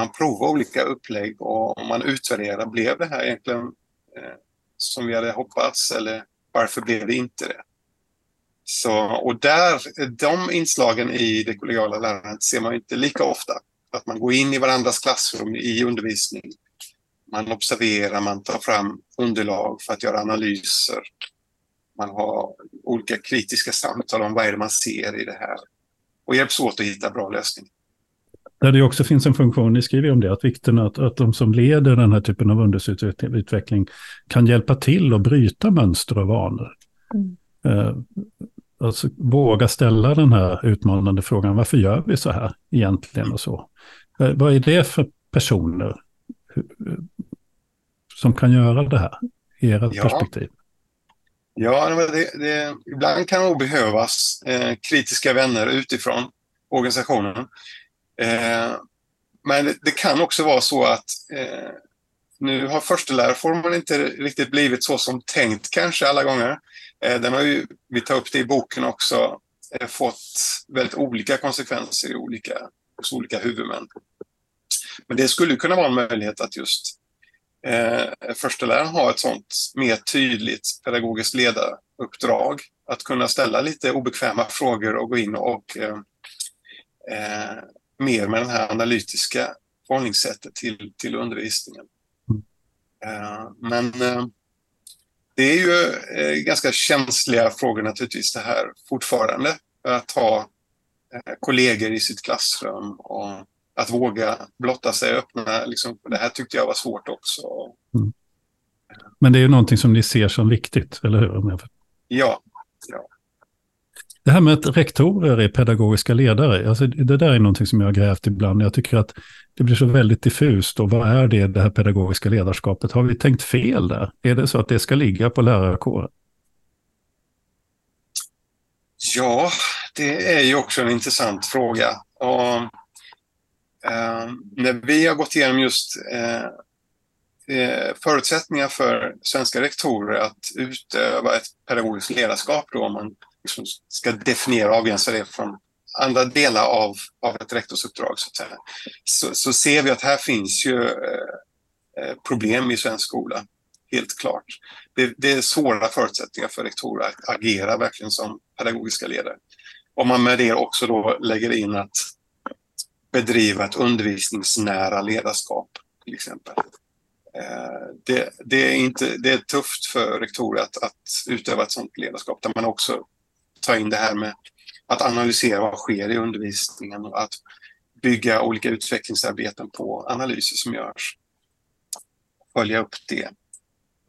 man provar olika upplägg och man utvärderar, blev det här egentligen eh, som vi hade hoppats eller varför blev det inte det? Så, och där, de inslagen i det kollegiala lärandet ser man inte lika ofta. Att man går in i varandras klassrum i undervisning. Man observerar, man tar fram underlag för att göra analyser. Man har olika kritiska samtal om vad är det man ser i det här och hjälps åt att hitta bra lösningar. Där det också finns en funktion, ni skriver om det, att vikten att, att de som leder den här typen av undersutveckling kan hjälpa till att bryta mönster och vanor. Mm. Eh, alltså våga ställa den här utmanande frågan, varför gör vi så här egentligen och så? Eh, vad är det för personer som kan göra det här, i ert ja. perspektiv? Ja, det, det, ibland kan det behövas eh, kritiska vänner utifrån organisationen Eh, men det, kan också vara så att eh, nu har förstelärarformen inte riktigt blivit så som tänkt kanske alla gånger. Eh, den har ju, vi tar upp det i boken också, eh, fått väldigt olika konsekvenser i olika, hos olika huvudmän. Men det skulle kunna vara en möjlighet att just eh, försteläraren har ett sånt mer tydligt pedagogiskt ledaruppdrag. Att kunna ställa lite obekväma frågor och gå in och eh, eh mer med det här analytiska förhållningssättet till, till undervisningen. Mm. Uh, men uh, det är ju uh, ganska känsliga frågor naturligtvis det här fortfarande. Att ha kollegor i sitt klassrum och att våga blotta sig och öppna. Liksom, det här tyckte jag var svårt också. Mm. Men det är ju någonting som ni ser som viktigt, eller hur? Ja. Det här med att rektorer är pedagogiska ledare, alltså det där är någonting som jag har grävt ibland. Jag tycker att det blir så väldigt diffust. Och vad är det, det här pedagogiska ledarskapet? Har vi tänkt fel där? Är det så att det ska ligga på lärarkåren? Ja, det är ju också en intressant fråga. Och, eh, när vi har gått igenom just eh, eh förutsättningar för svenska rektorer att utöva ett pedagogiskt ledarskap, då, om man liksom ska definiera och avgränsa det från andra delar av, av ett rektorsuppdrag så, att säga. Så, så ser vi att här finns ju eh, eh, problem i svensk skola, helt klart. Det, det, är svåra förutsättningar för rektorer att agera verkligen som pedagogiska ledare. Om man med det också då lägger in att bedriva ett undervisningsnära ledarskap till exempel. Eh, det, det, är inte, det är tufft för rektorer att, att utöva ett sådant ledarskap där man också ta in det här med att analysera vad sker i undervisningen och att bygga olika utvecklingsarbeten på analyser som görs. Följa upp det.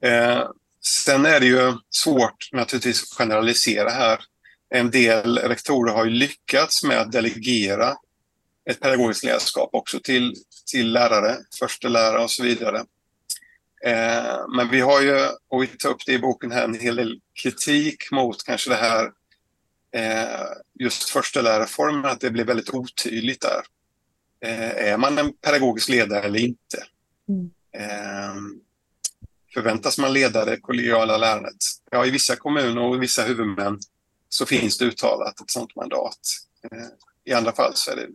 Eh, sen är det ju svårt naturligtvis att generalisera här. En del rektorer har ju lyckats med att delegera ett pedagogiskt ledarskap också till, till lärare, förstelärare och så vidare. Eh, men vi har ju, och vi tar upp det i boken här, en hel del kritik mot kanske det här eh, just förstelärarformen, att det blir väldigt otydligt där. Eh, är man en pedagogisk ledare eller inte? Mm. Eh, förväntas man leda det kollegiala lärandet? Ja, i vissa kommuner och vissa huvudmän så finns det uttalat ett sådant mandat. I andra fall så är det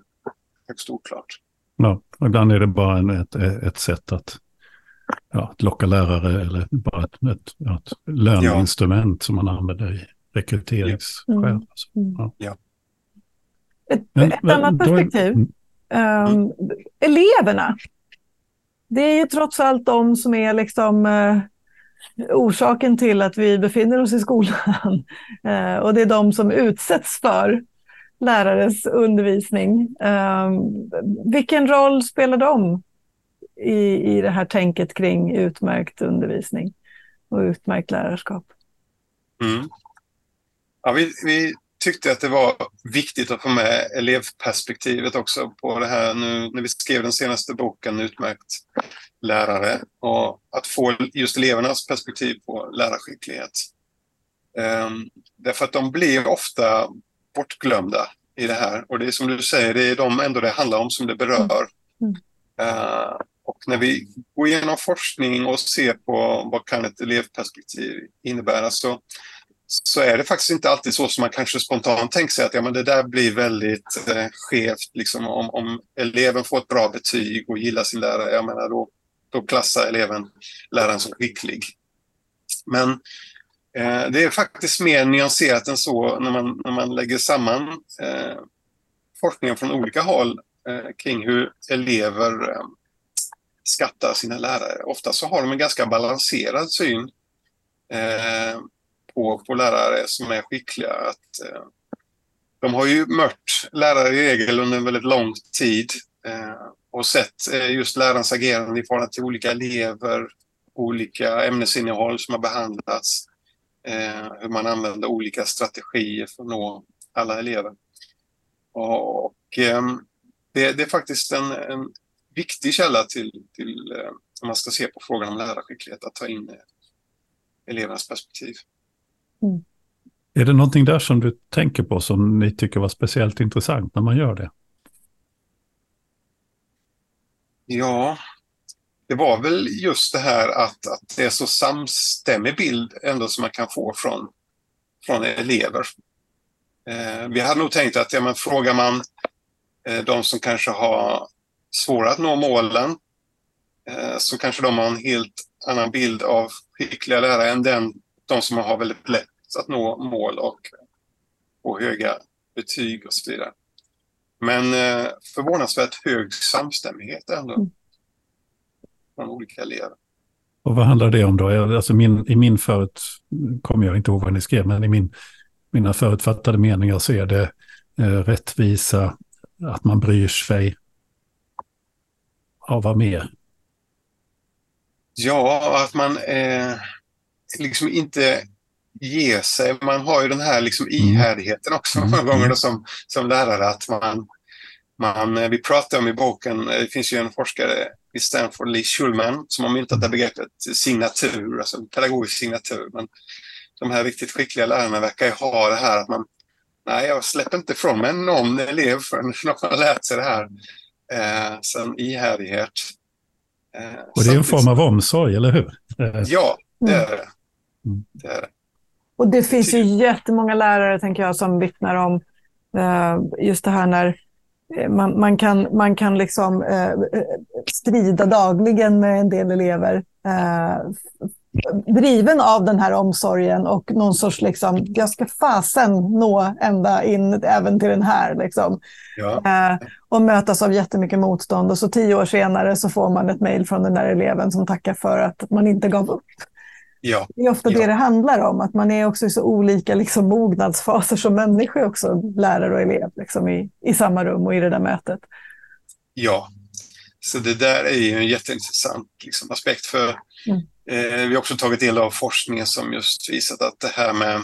högst oklart. Ja, ibland är det bara en, ett, ett sätt att, ja, att locka lärare eller bara ett, ett, ett löneinstrument ja. som man använder i rekryteringsskäl. Mm. Mm. Ja. ja. Ett, men, ett annat perspektiv. Um, eleverna. Det är ju trots allt de som är liksom uh, orsaken till att vi befinner oss i skolan. Uh, och det är de som utsätts för lärares undervisning. Um, vilken roll spelar de i, i det här tänket kring utmärkt undervisning och utmärkt lärarskap? Mm. Ja, vi, vi, tyckte att det var viktigt att få med elevperspektivet också på det här nu när vi skrev den senaste boken Utmärkt lärare och att få just elevernas perspektiv på lärarskicklighet. Um, därför att de blir ofta bortglömda i det här. Och det är som du säger, det är de ändå det handlar om som det berör. Mm. Uh, och när vi går igenom forskning och ser på vad kan ett elevperspektiv innebära så, så är det faktiskt inte alltid så som man kanske spontant tänker sig att ja, men det där blir väldigt eh, skevt. Liksom, om, om eleven får ett bra betyg och gillar sin lärare, jag menar, då, då klassar eleven läraren som skicklig. Men Eh, det är faktiskt mer nyanserat än så när man, när man lägger samman eh, forskningen från olika håll eh, kring hur elever eh, skattar sina lärare. Ofta så har de en ganska balanserad syn eh, på, på lärare som är skickliga. Att, eh, de har ju mött lärare i regel under en väldigt lång tid eh, och sett eh, just lärarens agerande i förhållande till olika elever, olika ämnesinnehåll som har behandlats eh, hur man använder olika strategier för att nå alla elever. Och, eh, det, det, är faktiskt en, en viktig källa till, till eh, om man ska se på frågan om lärarskicklighet, att ta in eh, elevernas perspektiv. Mm. Är det någonting där som du tänker på som ni tycker var speciellt intressant när man gör det? Ja, det var väl just det här att, att det är så samstämmig bild ändå som man kan få från, från elever. Eh, vi hade nog tänkt att ja, men frågar man eh, de som kanske har svårare att nå målen eh, så kanske de har en helt annan bild av skickliga lärare än den, de som har väldigt lätt att nå mål och få höga betyg och så vidare. Men eh, förvånansvärt hög samstämmighet ändå. Mm från olika elever. Och vad handlar det om då? Alltså min, I min förut, kommer jag inte ihåg vad ni skrev, men i min, mina förutfattade meningar så är det eh, rättvisa, att man bryr sig. Ja, vad mer? Ja, att man eh, liksom inte ger sig. Man har ju den här liksom mm. ihärdigheten också mm. många gånger mm. som, som lärare. Att man, man, eh, vi pratar om i boken, det finns ju en forskare vid Stanford, Lee Schulman, som har myntat det begreppet signatur, alltså pedagogisk signatur. Men de här riktigt skickliga lärarna verkar ju ha det här att man, nej, jag släpper inte ifrån mig någon elev förrän de har lärt sig det här. Eh, sen ihärdighet. Eh, och det är en form av omsorg, eller hur? Eh. Ja, det är det. Mm. det, är det. Och det finns ju jättemånga lärare, tänker jag, som vittnar om eh, just det här när Eh, man, man, kan, man kan liksom eh, strida dagligen med en del elever. Eh, driven av den här omsorgen och någon sorts, liksom, jag ska fasen nå ända in även till den här. Liksom. Ja. Eh, och mötas av jättemycket motstånd och så tio år senare så får man ett mejl från den där eleven som tackar för att man inte gav upp. Ja. Det är ofta ja. det det handlar om, att man är också i så olika liksom, mognadsfaser som människa också, lärare och elev, liksom, i, i samma rum och i det där mötet. Ja, så det där är ju en jätteintressant liksom, aspekt. för mm. eh, Vi har också tagit del av forskningen som just visat att det här med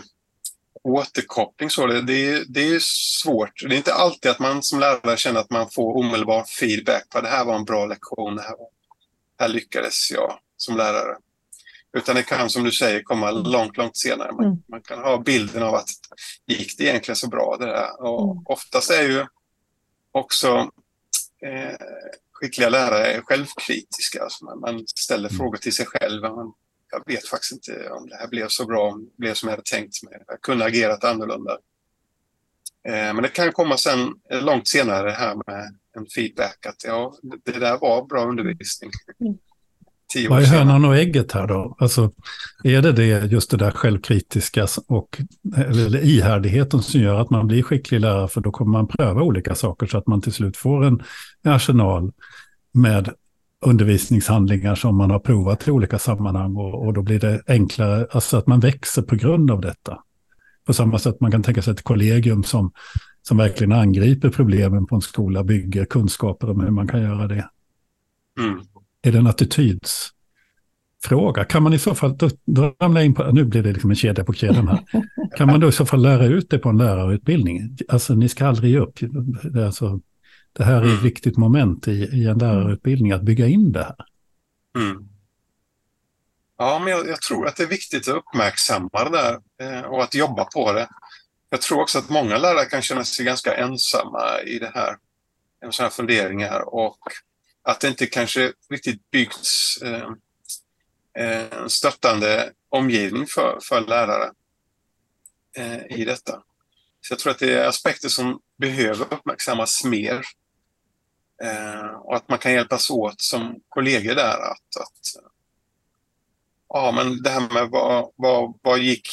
återkoppling, så det, det, det är svårt. Det är inte alltid att man som lärare känner att man får omedelbar feedback på det här var en bra lektion, det här, här lyckades jag som lärare. Utan det kan som du säger komma långt, långt senare. Man, mm. man kan ha bilden av att gick det egentligen så bra det där? Och mm. oftast är ju också eh, skickliga lärare självkritiska. Alltså man, man ställer mm. frågor till sig själv. Man, jag vet faktiskt inte om det här blev så bra, om det blev som jag hade tänkt mig. Jag kunde agerat annorlunda. Eh, men det kan komma sen långt senare här med en feedback att ja, det där var bra undervisning. Mm. Vad är hönan och ägget här då? Alltså, är det, det just det där självkritiska och eller ihärdigheten som gör att man blir skicklig lärare för då kommer man pröva olika saker så att man till slut får en arsenal med undervisningshandlingar som man har provat i olika sammanhang och, och då blir det enklare, alltså att man växer på grund av detta. På samma sätt man kan tänka sig ett kollegium som, som verkligen angriper problemen på en skola, bygger kunskaper om hur man kan göra det. Mm. Är det en attitydsfråga? Kan man i så fall, då, då ramlar in på, nu blir det liksom en kedja på kedjan här. Kan man då i så fall lära ut det på en lärarutbildning? Alltså ni ska aldrig ge upp. Alltså, det här är ett mm. viktigt moment i, i en lärarutbildning, att bygga in det här. Mm. Ja, men jag, jag, tror att det är viktigt att uppmärksamma det där eh, och att jobba på det. Jag tror också att många lärare kan känna sig ganska ensamma i det här, med sådana här funderingar och att det inte kanske riktigt byggts eh, en stöttande omgivning för, för lärare eh, i detta. Så jag tror att det är aspekter som behöver uppmärksammas mer. Eh, och att man kan hjälpas åt som kollegor där att, att ja men det här med vad, vad, vad gick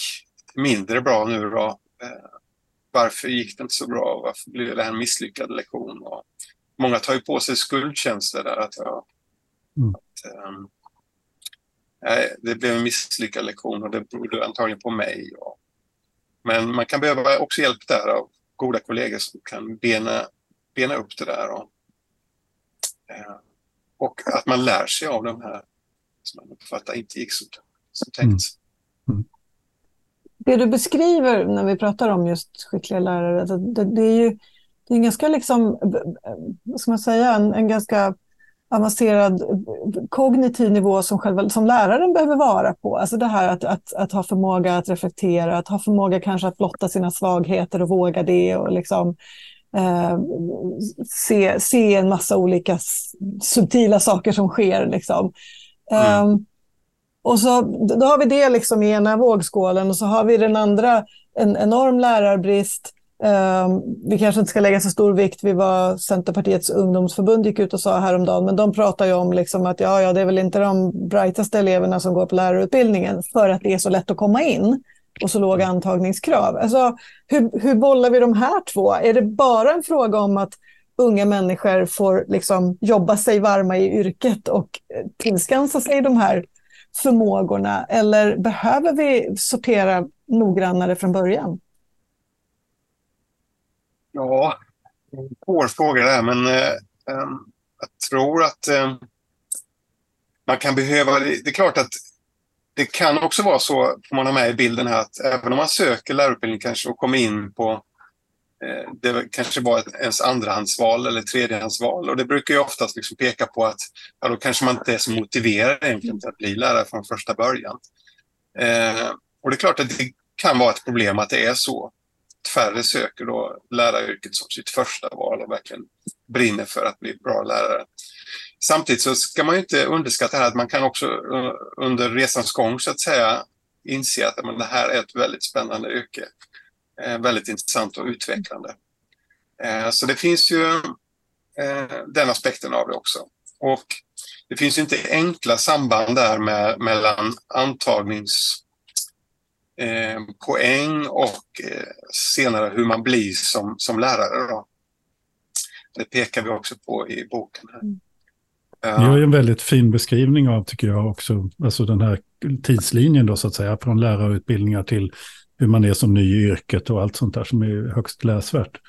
mindre bra nu då? Varför gick det inte så bra? Varför blev det här en misslyckad lektion? Och många tar ju på sig skuldkänslor där. Att, ja, mm. att um, nej, det blev en misslyckad lektion och det berodde antagligen på mig. Och, men man kan behöva också hjälp där av goda kollegor som kan bena, bena upp det där. Och, uh, och att man lär sig av de här som man uppfattar inte gick som, som tänkt. Mm. Mm. Det du beskriver när vi pratar om just skickliga lärare, det, det är ju det är en ganska, liksom, vad ska man säga, en, en ganska avancerad kognitiv nivå som, själva, som läraren behöver vara på. Alltså det här att, att, att ha förmåga att reflektera, att ha förmåga kanske att blotta sina svagheter och våga det och liksom eh, se, se en massa olika subtila saker som sker. Liksom. Mm. Um, och så, då har vi det liksom i ena vågskålen och så har vi den andra, en enorm lärarbrist vi kanske inte ska lägga så stor vikt vid vad Centerpartiets ungdomsförbund gick ut och sa häromdagen, men de pratar ju om liksom att ja, ja, det är väl inte de brightaste eleverna som går på lärarutbildningen för att det är så lätt att komma in och så låga antagningskrav. Alltså, hur, hur bollar vi de här två? Är det bara en fråga om att unga människor får liksom jobba sig varma i yrket och tillskansa sig de här förmågorna? Eller behöver vi sortera noggrannare från början? Ja, svår fråga där, men eh, ehm, jag tror att eh, man kan behöva... Det. Är klart att det kan också vara så, får man ha med i bilden här, att även om man söker lärarutbildning kanske och kommer in på eh, det kanske var ens andrahandsval eller tredjehandsval. Och det brukar ju oftast liksom peka på att ja, då kanske man inte är så motiverad egentligen till att bli lärare från första början. Eh, och det är klart att det kan vara ett problem att det är så färre söker då läraryrket som sitt första val och verkligen brinner för att bli bra lärare. Samtidigt så ska man inte underskatta det här att man kan också eh, under resans gång så att säga inse att men, det här är ett väldigt spännande yrke. Eh, väldigt intressant och utvecklande. Eh, så det finns ju eh, den aspekten av det också. Och det finns inte enkla samband där med, mellan antagnings eh, poäng och eh, senare hur man blir som, som lärare. Då. Det pekar vi också på i boken. Här. Mm. Uh, har ju en väldigt fin beskrivning av, tycker jag också, alltså den här tidslinjen då så att säga, från lärarutbildningar till hur man är som ny i yrket och allt sånt där som är högst läsvärt.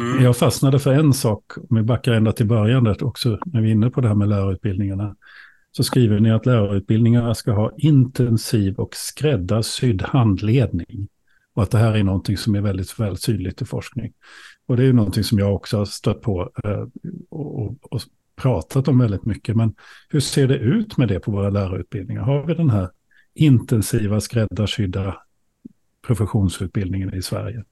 Mm. Jag fastnade för en sak, om vi backar ända till början där också, när vi är inne på det här med lärarutbildningarna så skriver ni att lärarutbildningarna ska ha intensiv och skräddarsydd handledning. Och att det här är någonting som är väldigt väl tydligt i forskning. Och det är ju någonting som jag också har stött på eh, och, och, pratat om väldigt mycket. Men hur ser det ut med det på våra lärarutbildningar? Har vi den här intensiva skräddarsydda professionsutbildningen i Sverige?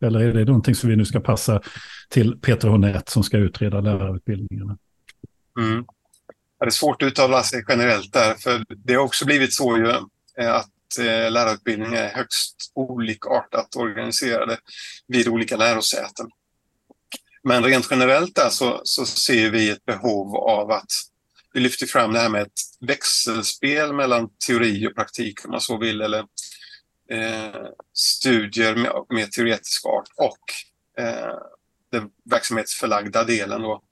Eller är det någonting som vi nu ska passa till Peter Honett som ska utreda lärarutbildningarna? Mm. Det är svårt att uttala sig generellt där, för det har också blivit så ju eh, att eh, lärarutbildningar är högst olikartat organiserade vid olika lärosäten. Men rent generellt där så, så ser vi ett behov av att vi lyfter fram det här med ett växelspel mellan teori och praktik om man så vill, eller eh, studier med, med teoretisk art och eh, den verksamhetsförlagda delen. Då.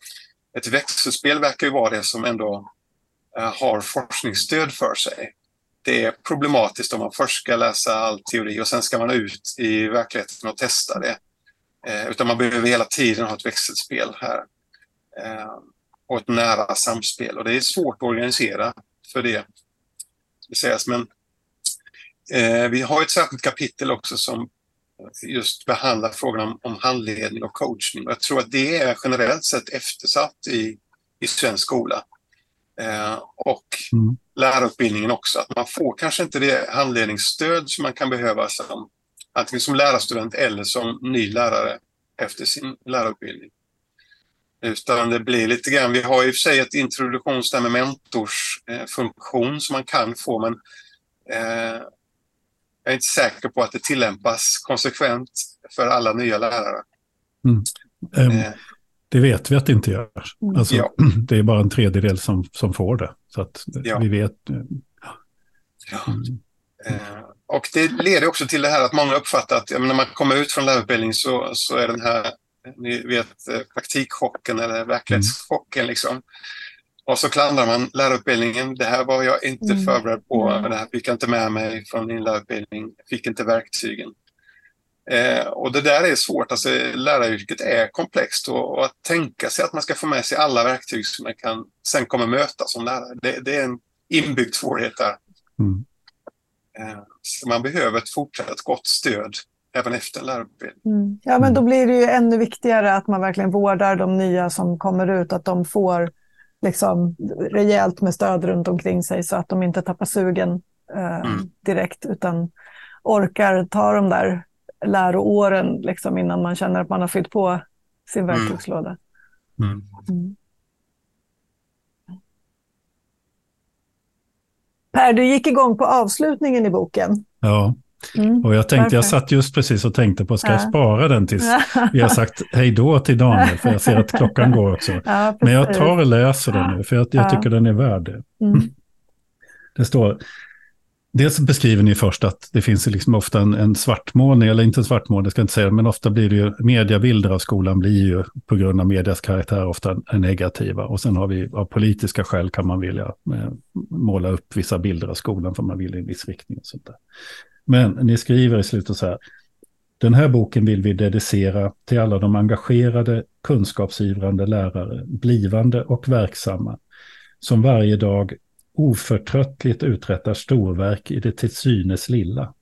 Ett växelspel verkar ju vara det som ändå eh, har forskningsstöd för sig. Det är problematiskt om man först ska läsa all teori och sen ska man ut i verkligheten och testa det. Eh, utan man behöver hela tiden ha ett växelspel här. Eh, och ett nära samspel. Och det är svårt att organisera för det. det sägas. Men eh, vi har ett särskilt kapitel också som just behandlar frågan om, om handledning och coachning. Jag tror att det är generellt sett eftersatt i, i svensk skola. Eh, och mm. lärarutbildningen också. Att man får kanske inte det handledningsstöd som man kan behöva som, antingen som lärarstudent eller som ny lärare efter sin lärarutbildning. Utan det blir lite grann, vi har i och för sig ett introduktions med mentorsfunktion eh, som man kan få men eh, jag är inte säker på att det tillämpas konsekvent för alla nya lärare. Mm. Um, eh, det vet vi att det inte gör. Mm. Alltså, ja. Det är bara en tredjedel som, som får det. Så att ja. vi vet. Eh, ja. Mm. Eh, och det leder också till det här att många uppfattar att när man kommer ut från lärarutbildning så, så är den här ni vet, eh, praktikchocken eller verklighetschocken. Mm. Liksom. Och så klandrar man lärarutbildningen. Det här var jag inte mm. förberedd på. Mm. Det här fick jag inte med mig från min lärarutbildning. Fick inte verktygen. Eh, och det där är svårt. Alltså, läraryrket är komplext och, och, att tänka sig att man ska få med sig alla verktyg som man kan sen kommer möta som lärare. Det, det är en inbyggd svårighet där. Mm. Eh, så man behöver ett fortsatt gott stöd även efter lärarutbildning. Mm. Ja, men då blir det ju ännu viktigare att man verkligen vårdar de nya som kommer ut, att de får liksom rejält med stöd runt omkring sig så att de inte tappar sugen eh, mm. direkt utan orkar ta de där läroåren liksom, innan man känner att man har fyllt på sin mm. verktygslåda. Mm. Mm. Per, du gick igång på avslutningen i boken. Ja, mm. och jag tänkte, Varför? jag satt just precis och tänkte på, ska jag spara den tills vi har sagt hej då till Daniel, för jag ser att klockan går också. Ja, Men jag tar och läser den nu, för jag, jag tycker den är värd det. Mm. Det står, Dels beskriver ni först att det finns liksom ofta en, en svartmålning, eller inte en svartmålning, ska jag inte säga, men ofta blir det ju, mediebilder av skolan blir ju på grund av medias karaktär ofta negativa. Och sen har vi av politiska skäl kan man vilja eh, måla upp vissa bilder av skolan för man vill i en viss riktning. Och sånt där. Men ni skriver i slutet så här, den här boken vill vi dedicera till alla de engagerade, kunskapsivrande lärare, blivande och verksamma, som varje dag oförtröttligt uträttar storverk i det till synes lilla.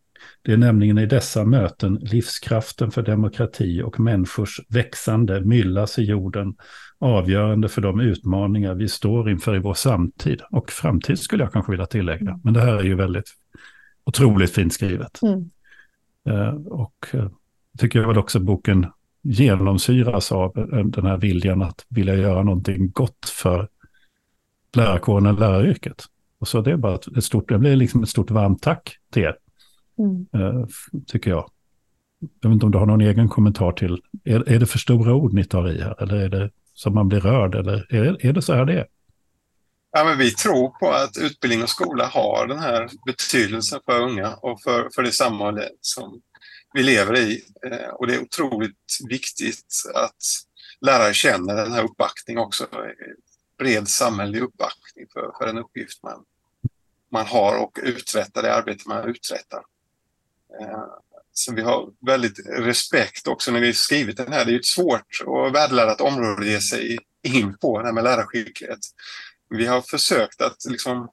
Det är nämligen i dessa möten livskraften för demokrati och människors växande myllas i jorden avgörande för de utmaningar vi står inför i vår samtid. Och framtid skulle jag kanske vilja tillägga. Mm. Men det här är ju väldigt otroligt fint skrivet. Mm. Uh, och uh, tycker jag väl också boken genomsyras av den här viljan att vilja göra någonting gott för lärarkåren och läraryrket. Och så det är bara ett stort, det blir liksom ett stort varmt tack till er, mm. uh, tycker jag. Jag vet inte om du har någon egen kommentar till, är, är det för stora ord ni tar i här, eller är det så man blir rörd, eller är, är det så här det är? Ja, men vi tror på att utbildning och skola har den här betydelsen för unga och för, för det samhälle som vi lever i. Eh, och det är otroligt viktigt att lärare känner den här uppbackningen också bred samhällelig uppbackning för, för den uppgift man, man har och uträttar det arbete man uträttar. Eh, så vi har väldigt respekt också när vi skrivit den här. Det är ett svårt och värdeladdat område att ge sig in på, det här med lärarskicklighet. Vi har försökt att liksom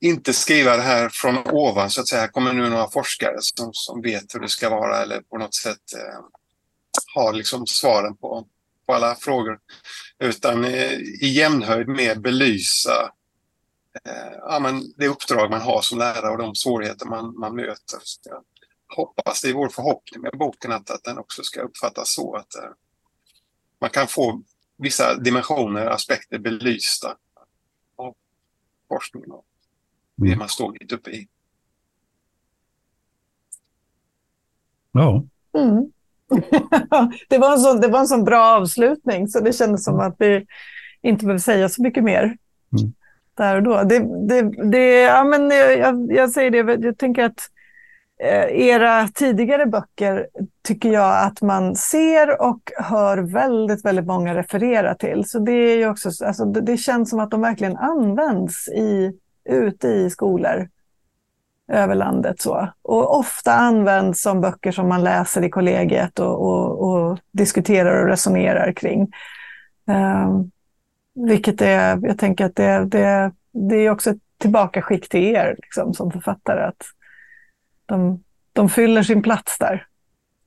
inte skriva det här från ovan så att säga. Här kommer nu några forskare som, som vet hur det ska vara eller på något sätt eh, har liksom svaren på på alla frågor. Utan eh, i jämnhöjd med belysa eh, ja, men det uppdrag man har som lärare och de svårigheter man, man möter. Så jag hoppas, det är vår förhoppning med boken att, att den också ska uppfattas så att eh, man kan få vissa dimensioner, aspekter belysta av forskningen och det Mm. man står mitt uppe i. Ja, Mm. det, var en sån, det var en sån bra avslutning så det kändes som att vi inte behöver säga så mycket mer Mm. där och då. Det, det, det, ja, men jag, jag säger det, jag tänker att Eh, era tidigare böcker tycker jag att man ser och hör väldigt, väldigt många referera till. Så det, är ju också, alltså, det, känns som att de verkligen används i, ute i skolor över landet. Så. Och ofta används som böcker som man läser i kollegiet och, och, och diskuterar och resonerar kring. Um, vilket är, jag tänker att det, det, det är också ett tillbakaskick till er liksom, som författare. Att de, de fyller sin plats där.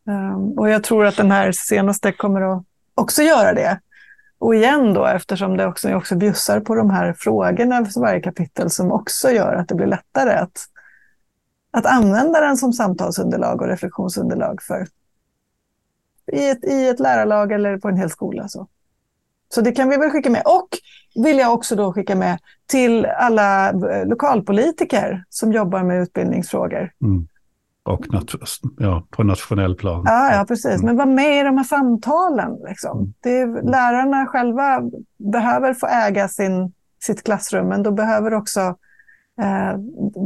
Um, och jag tror att den här senaste kommer att också göra det. Och igen då, eftersom det också, också bjussar på de här frågorna för varje kapitel som också gör att det blir lättare att att använda den som samtalsunderlag och reflektionsunderlag för i ett, i ett lärarlag eller på en hel skola. Så. så det kan vi väl skicka med. Och vill jag också då skicka med till alla eh, lokalpolitiker som jobbar med utbildningsfrågor. mm och ja, på nationell plan. Ja, ja precis. Men var med i de här samtalen. Liksom. Mm. Det är, lärarna själva behöver få äga sin, sitt klassrum, men då behöver också eh,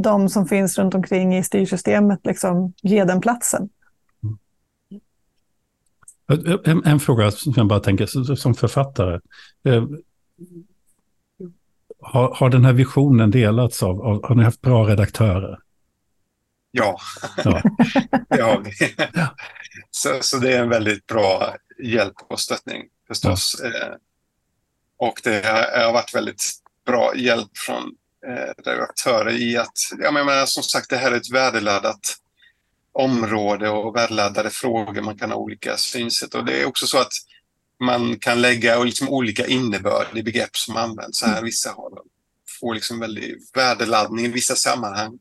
de som finns runt omkring i styrsystemet liksom, ge den platsen. En, en fråga som jag bara tänker som författare. Eh, har, har den här visionen delats av, av, har ni haft bra redaktörer? Ja, Ja. det har vi. Så, så det är en väldigt bra hjälp och stöttning förstås. Eh, Och det har varit väldigt bra hjälp från eh, redaktörer i att, ja, men jag menar, som sagt, det här är ett värdeladdat område och värdeladdade frågor. Man kan ha olika synsätt och det är också så att man kan lägga liksom olika innebörd i begrepp som används. Så här, vissa har, får liksom väldigt värdeladdning i vissa sammanhang.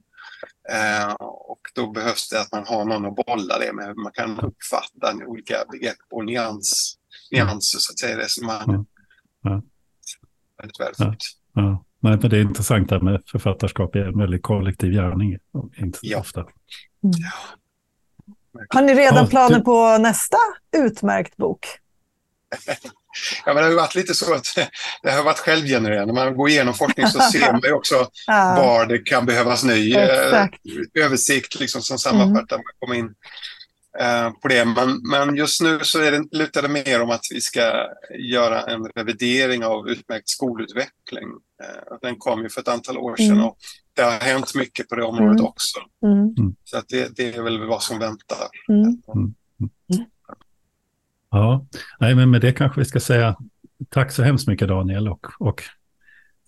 Eh, och då behövs det att man har någon att bolla det med. Man kan uppfatta olika begrepp och nyans, nyanser så att säga i resonemanget. Mm. Ja. Väldigt värdefullt. Ja. Nej, men det är intressant det här med författarskap är en väldigt kollektiv gärning. Inte Ja. ofta. Har ni redan Ja, planer du- på nästa utmärkt bok? Ja, men det har ju varit lite så att det har varit självgenererande. När man går igenom forskning så ser man ju också Ja, var det kan behövas ny eh, exakt. översikt liksom, som sammanfattar. Man kommer in eh, på det. Men, men just nu så är det, lutar det mer om att vi ska göra en revidering av utmärkt skolutveckling. Eh, den kom ju för ett antal år sedan Mm. och det har hänt mycket på det området Mm. också. Mm. Så att det, det är väl vad som väntar. Mm. Ja, nej, men med det kanske vi ska säga tack så hemskt mycket Daniel och, och,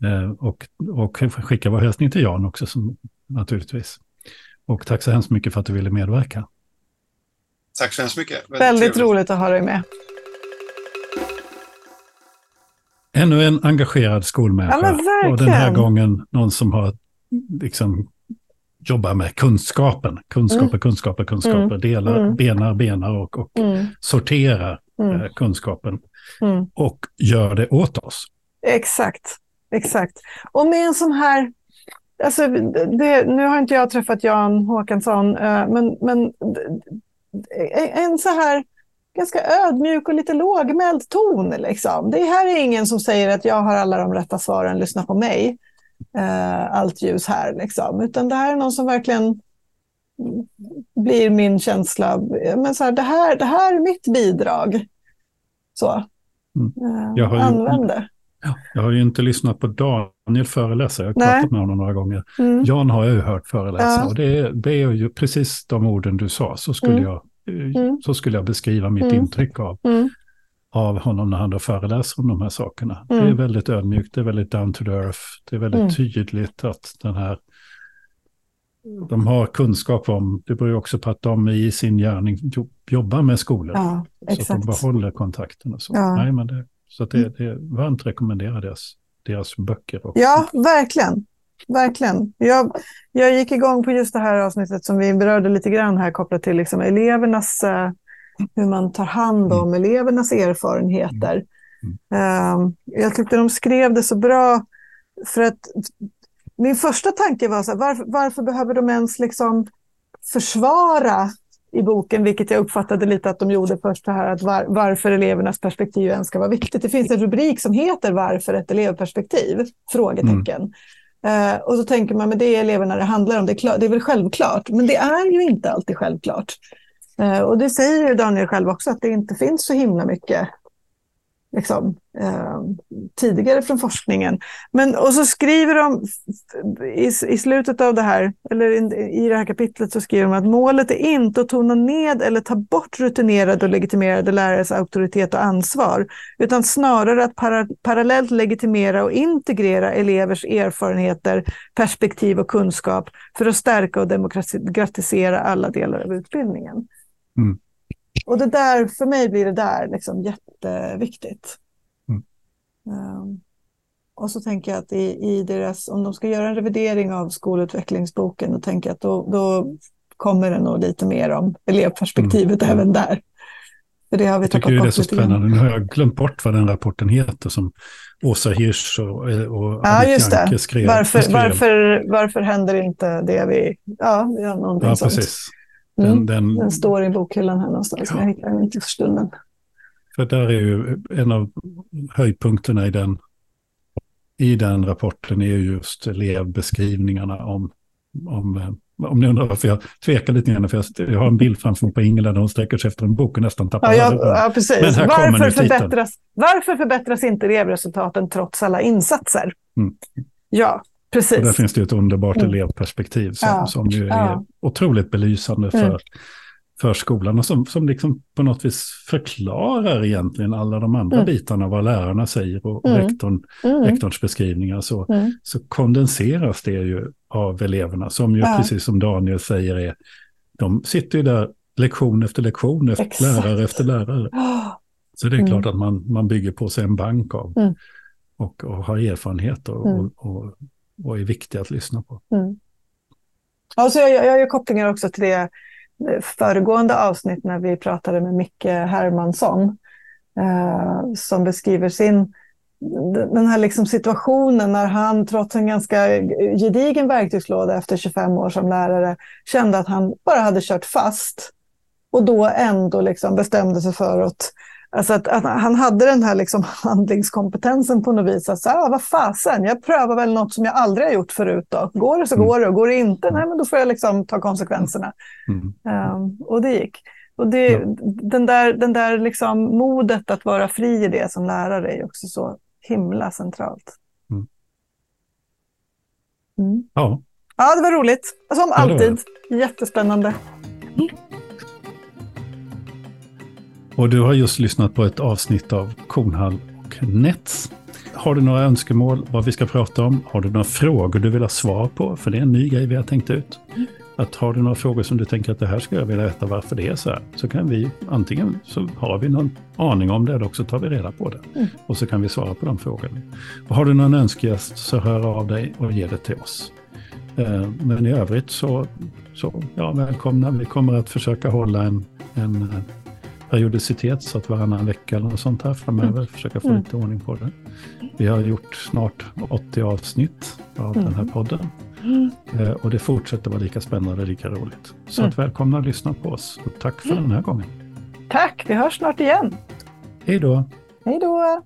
eh, och, och skicka vår hälsning till Jan också som, naturligtvis. Och tack så hemskt mycket för att du ville medverka. Tack så hemskt mycket. Väldigt trevligt. roligt att ha dig med. Ännu en engagerad skolmänniska. Ja, och den här gången någon som har liksom jobbar med kunskapen. Kunskaper, kunskaper, kunskaper. Mm. Delar, Mm. benar, benar och, och Mm. sorterar Mm. eh, kunskapen. Mm. Och gör det åt oss. Exakt, exakt. Och med en sån här, alltså det, nu har inte jag träffat Jan Håkansson, eh, men, men eh, en så här ganska ödmjuk och lite lågmäld ton. Liksom. Det här är ingen som säger att jag har alla de rätta svaren, lyssna på mig. Eh, allt ljus här, liksom. utan det här är någon som verkligen blir min känsla. Men så här, det, här, det här är mitt bidrag. Så. Mm. Eh, Jag har Använd det. Ja, jag har ju inte lyssnat på Daniel föreläsa, jag har Nej. pratat med honom några gånger. Mm. Jan har jag ju hört föreläsa Ja. och det är, det är ju precis de orden du sa, så skulle, Mm. jag, eh, Mm. så skulle jag beskriva mitt Mm. intryck av, Mm. Av honom när han då föreläser om de här sakerna. Mm. Det är väldigt ödmjukt, det är väldigt down to the earth, det är väldigt Mm. tydligt att den här de har kunskap om, det beror ju också på att de i sin gärning jobbar med skolor. Ja, så att de behåller kontakten och så. Ja. Nej, men det, så att det, det är varmt rekommendera deras, deras böcker. Och, Ja, verkligen. Verkligen. Jag, jag gick igång på just det här avsnittet som vi berörde lite grann här kopplat till liksom elevernas, eh, hur man tar hand om elevernas erfarenheter. Eh, jag tyckte de skrev det så bra för att min första tanke var så här, varför, varför behöver de ens liksom försvara i boken, vilket jag uppfattade lite att de gjorde först, det här att var, varför elevernas perspektiv ens ska vara viktigt. Det finns en rubrik som heter Varför ett elevperspektiv? Frågetecken. Eh, och så tänker man, men det är eleverna det handlar om, det är, klart, det är väl självklart. Men det är ju inte alltid självklart. Eh, och det säger ju Daniel själv också, att det inte finns så himla mycket liksom, eh, tidigare från forskningen. Men, och så skriver de i, i slutet av det här, eller i, i det här kapitlet så skriver de att målet är inte att tona ned eller ta bort rutinerade och legitimerade lärares auktoritet och ansvar, utan snarare att para, parallellt legitimera och integrera elevers erfarenheter, perspektiv och kunskap för att stärka och demokratisera alla delar av utbildningen. Mm. Och det där, för mig blir det där liksom jätteviktigt. Mm. Um, och så tänker jag att i, i deras, om de ska göra en revidering av skolutvecklingsboken, då tänker jag att då, då kommer det nog lite mer om elevperspektivet Mm. även där. För det har vi Jag tycker det är så spännande. Nu har jag glömt bort vad den rapporten heter som Åsa Hirsch och, och Ja, just det. Skrev. Varför, skrev. varför, varför händer inte det vi... Ja, någonting Ja, sånt. precis. Mm. Den, den, Den står i bokhyllan här någonstans, men jag hittar den inte för stunden. För där är ju en av höjdpunkterna i den, i den rapporten är ju just elevbeskrivningarna om, om, eh, om ni undrar varför jag tvekar lite grann, för jag, har en bild framför mig på Ingela där hon sträcker sig efter en bok och nästan tappar Ja, ja, ja precis. Men här kommer Varför förbättras, varför förbättras inte elevresultaten trots alla insatser? Mm. Ja, Och där precis. finns det ett underbart Mm. elevperspektiv som, Ja, som ju är ja. otroligt belysande för, Mm. för skolan och som, som liksom på något vis förklarar egentligen alla de andra Mm. bitarna, vad lärarna säger och Mm. rektorn, Mm. rektorns beskrivningar. Så, Mm. så kondenseras det ju av eleverna som ju Ja. precis som Daniel säger är, de sitter ju där lektion efter lektion, efter Exakt. lärare efter lärare. Ah, Så det är klart att man, man bygger på sig en bank av och, och har erfarenheter och, och, och, och är viktiga att lyssna på. Mm. Alltså jag, jag gör kopplingar också till det eh, föregående avsnitt när vi pratade med Micke Hermansson eh, som beskriver sin den här liksom situationen när han trots en ganska gedigen verktygslåda efter 25 år som lärare kände att han bara hade kört fast och då ändå liksom bestämde sig för att Alltså att, att han hade den här liksom handlingskompetensen på något vis. Att så, ah, vad fasen, jag prövar väl något som jag aldrig har gjort förut. Då. Går det så Mm. går det och går det inte, nej men då får jag liksom ta konsekvenserna. Mm. Ehm, och det gick. Och det, Ja. den där, den där liksom modet att vara fri i det som lärare är också så himla centralt. Mm. Mm. Ja, Ja, det var roligt. Som Ja, det alltid. Jättespännande. Och du har just lyssnat på ett avsnitt av Kornhall och Nets. Har du några önskemål vad vi ska prata om? Har du några frågor du vill ha svar på? För det är en ny grej vi har tänkt ut. Att har du några frågor som du tänker att det här ska jag vilja veta varför det är så här. Så kan vi antingen så har vi någon aning om det eller också tar vi reda på det. Mm. Och så kan vi svara på de frågorna. Och har du någon önskegäst så hör av dig och ge det till oss. Eh, Men i övrigt så, så ja, välkomna. Vi kommer att försöka hålla en, en periodicitet så att varannan vecka eller något sånt här framöver. Försöka få Mm. lite ordning på det. Vi har gjort snart 80 avsnitt av den här Mm. podden. Eh, Och det fortsätter vara lika spännande och lika roligt. Så Mm. att välkomna att lyssna på oss. Och tack för Mm. den här gången. Tack, vi hörs snart igen. Hej då! Hej då!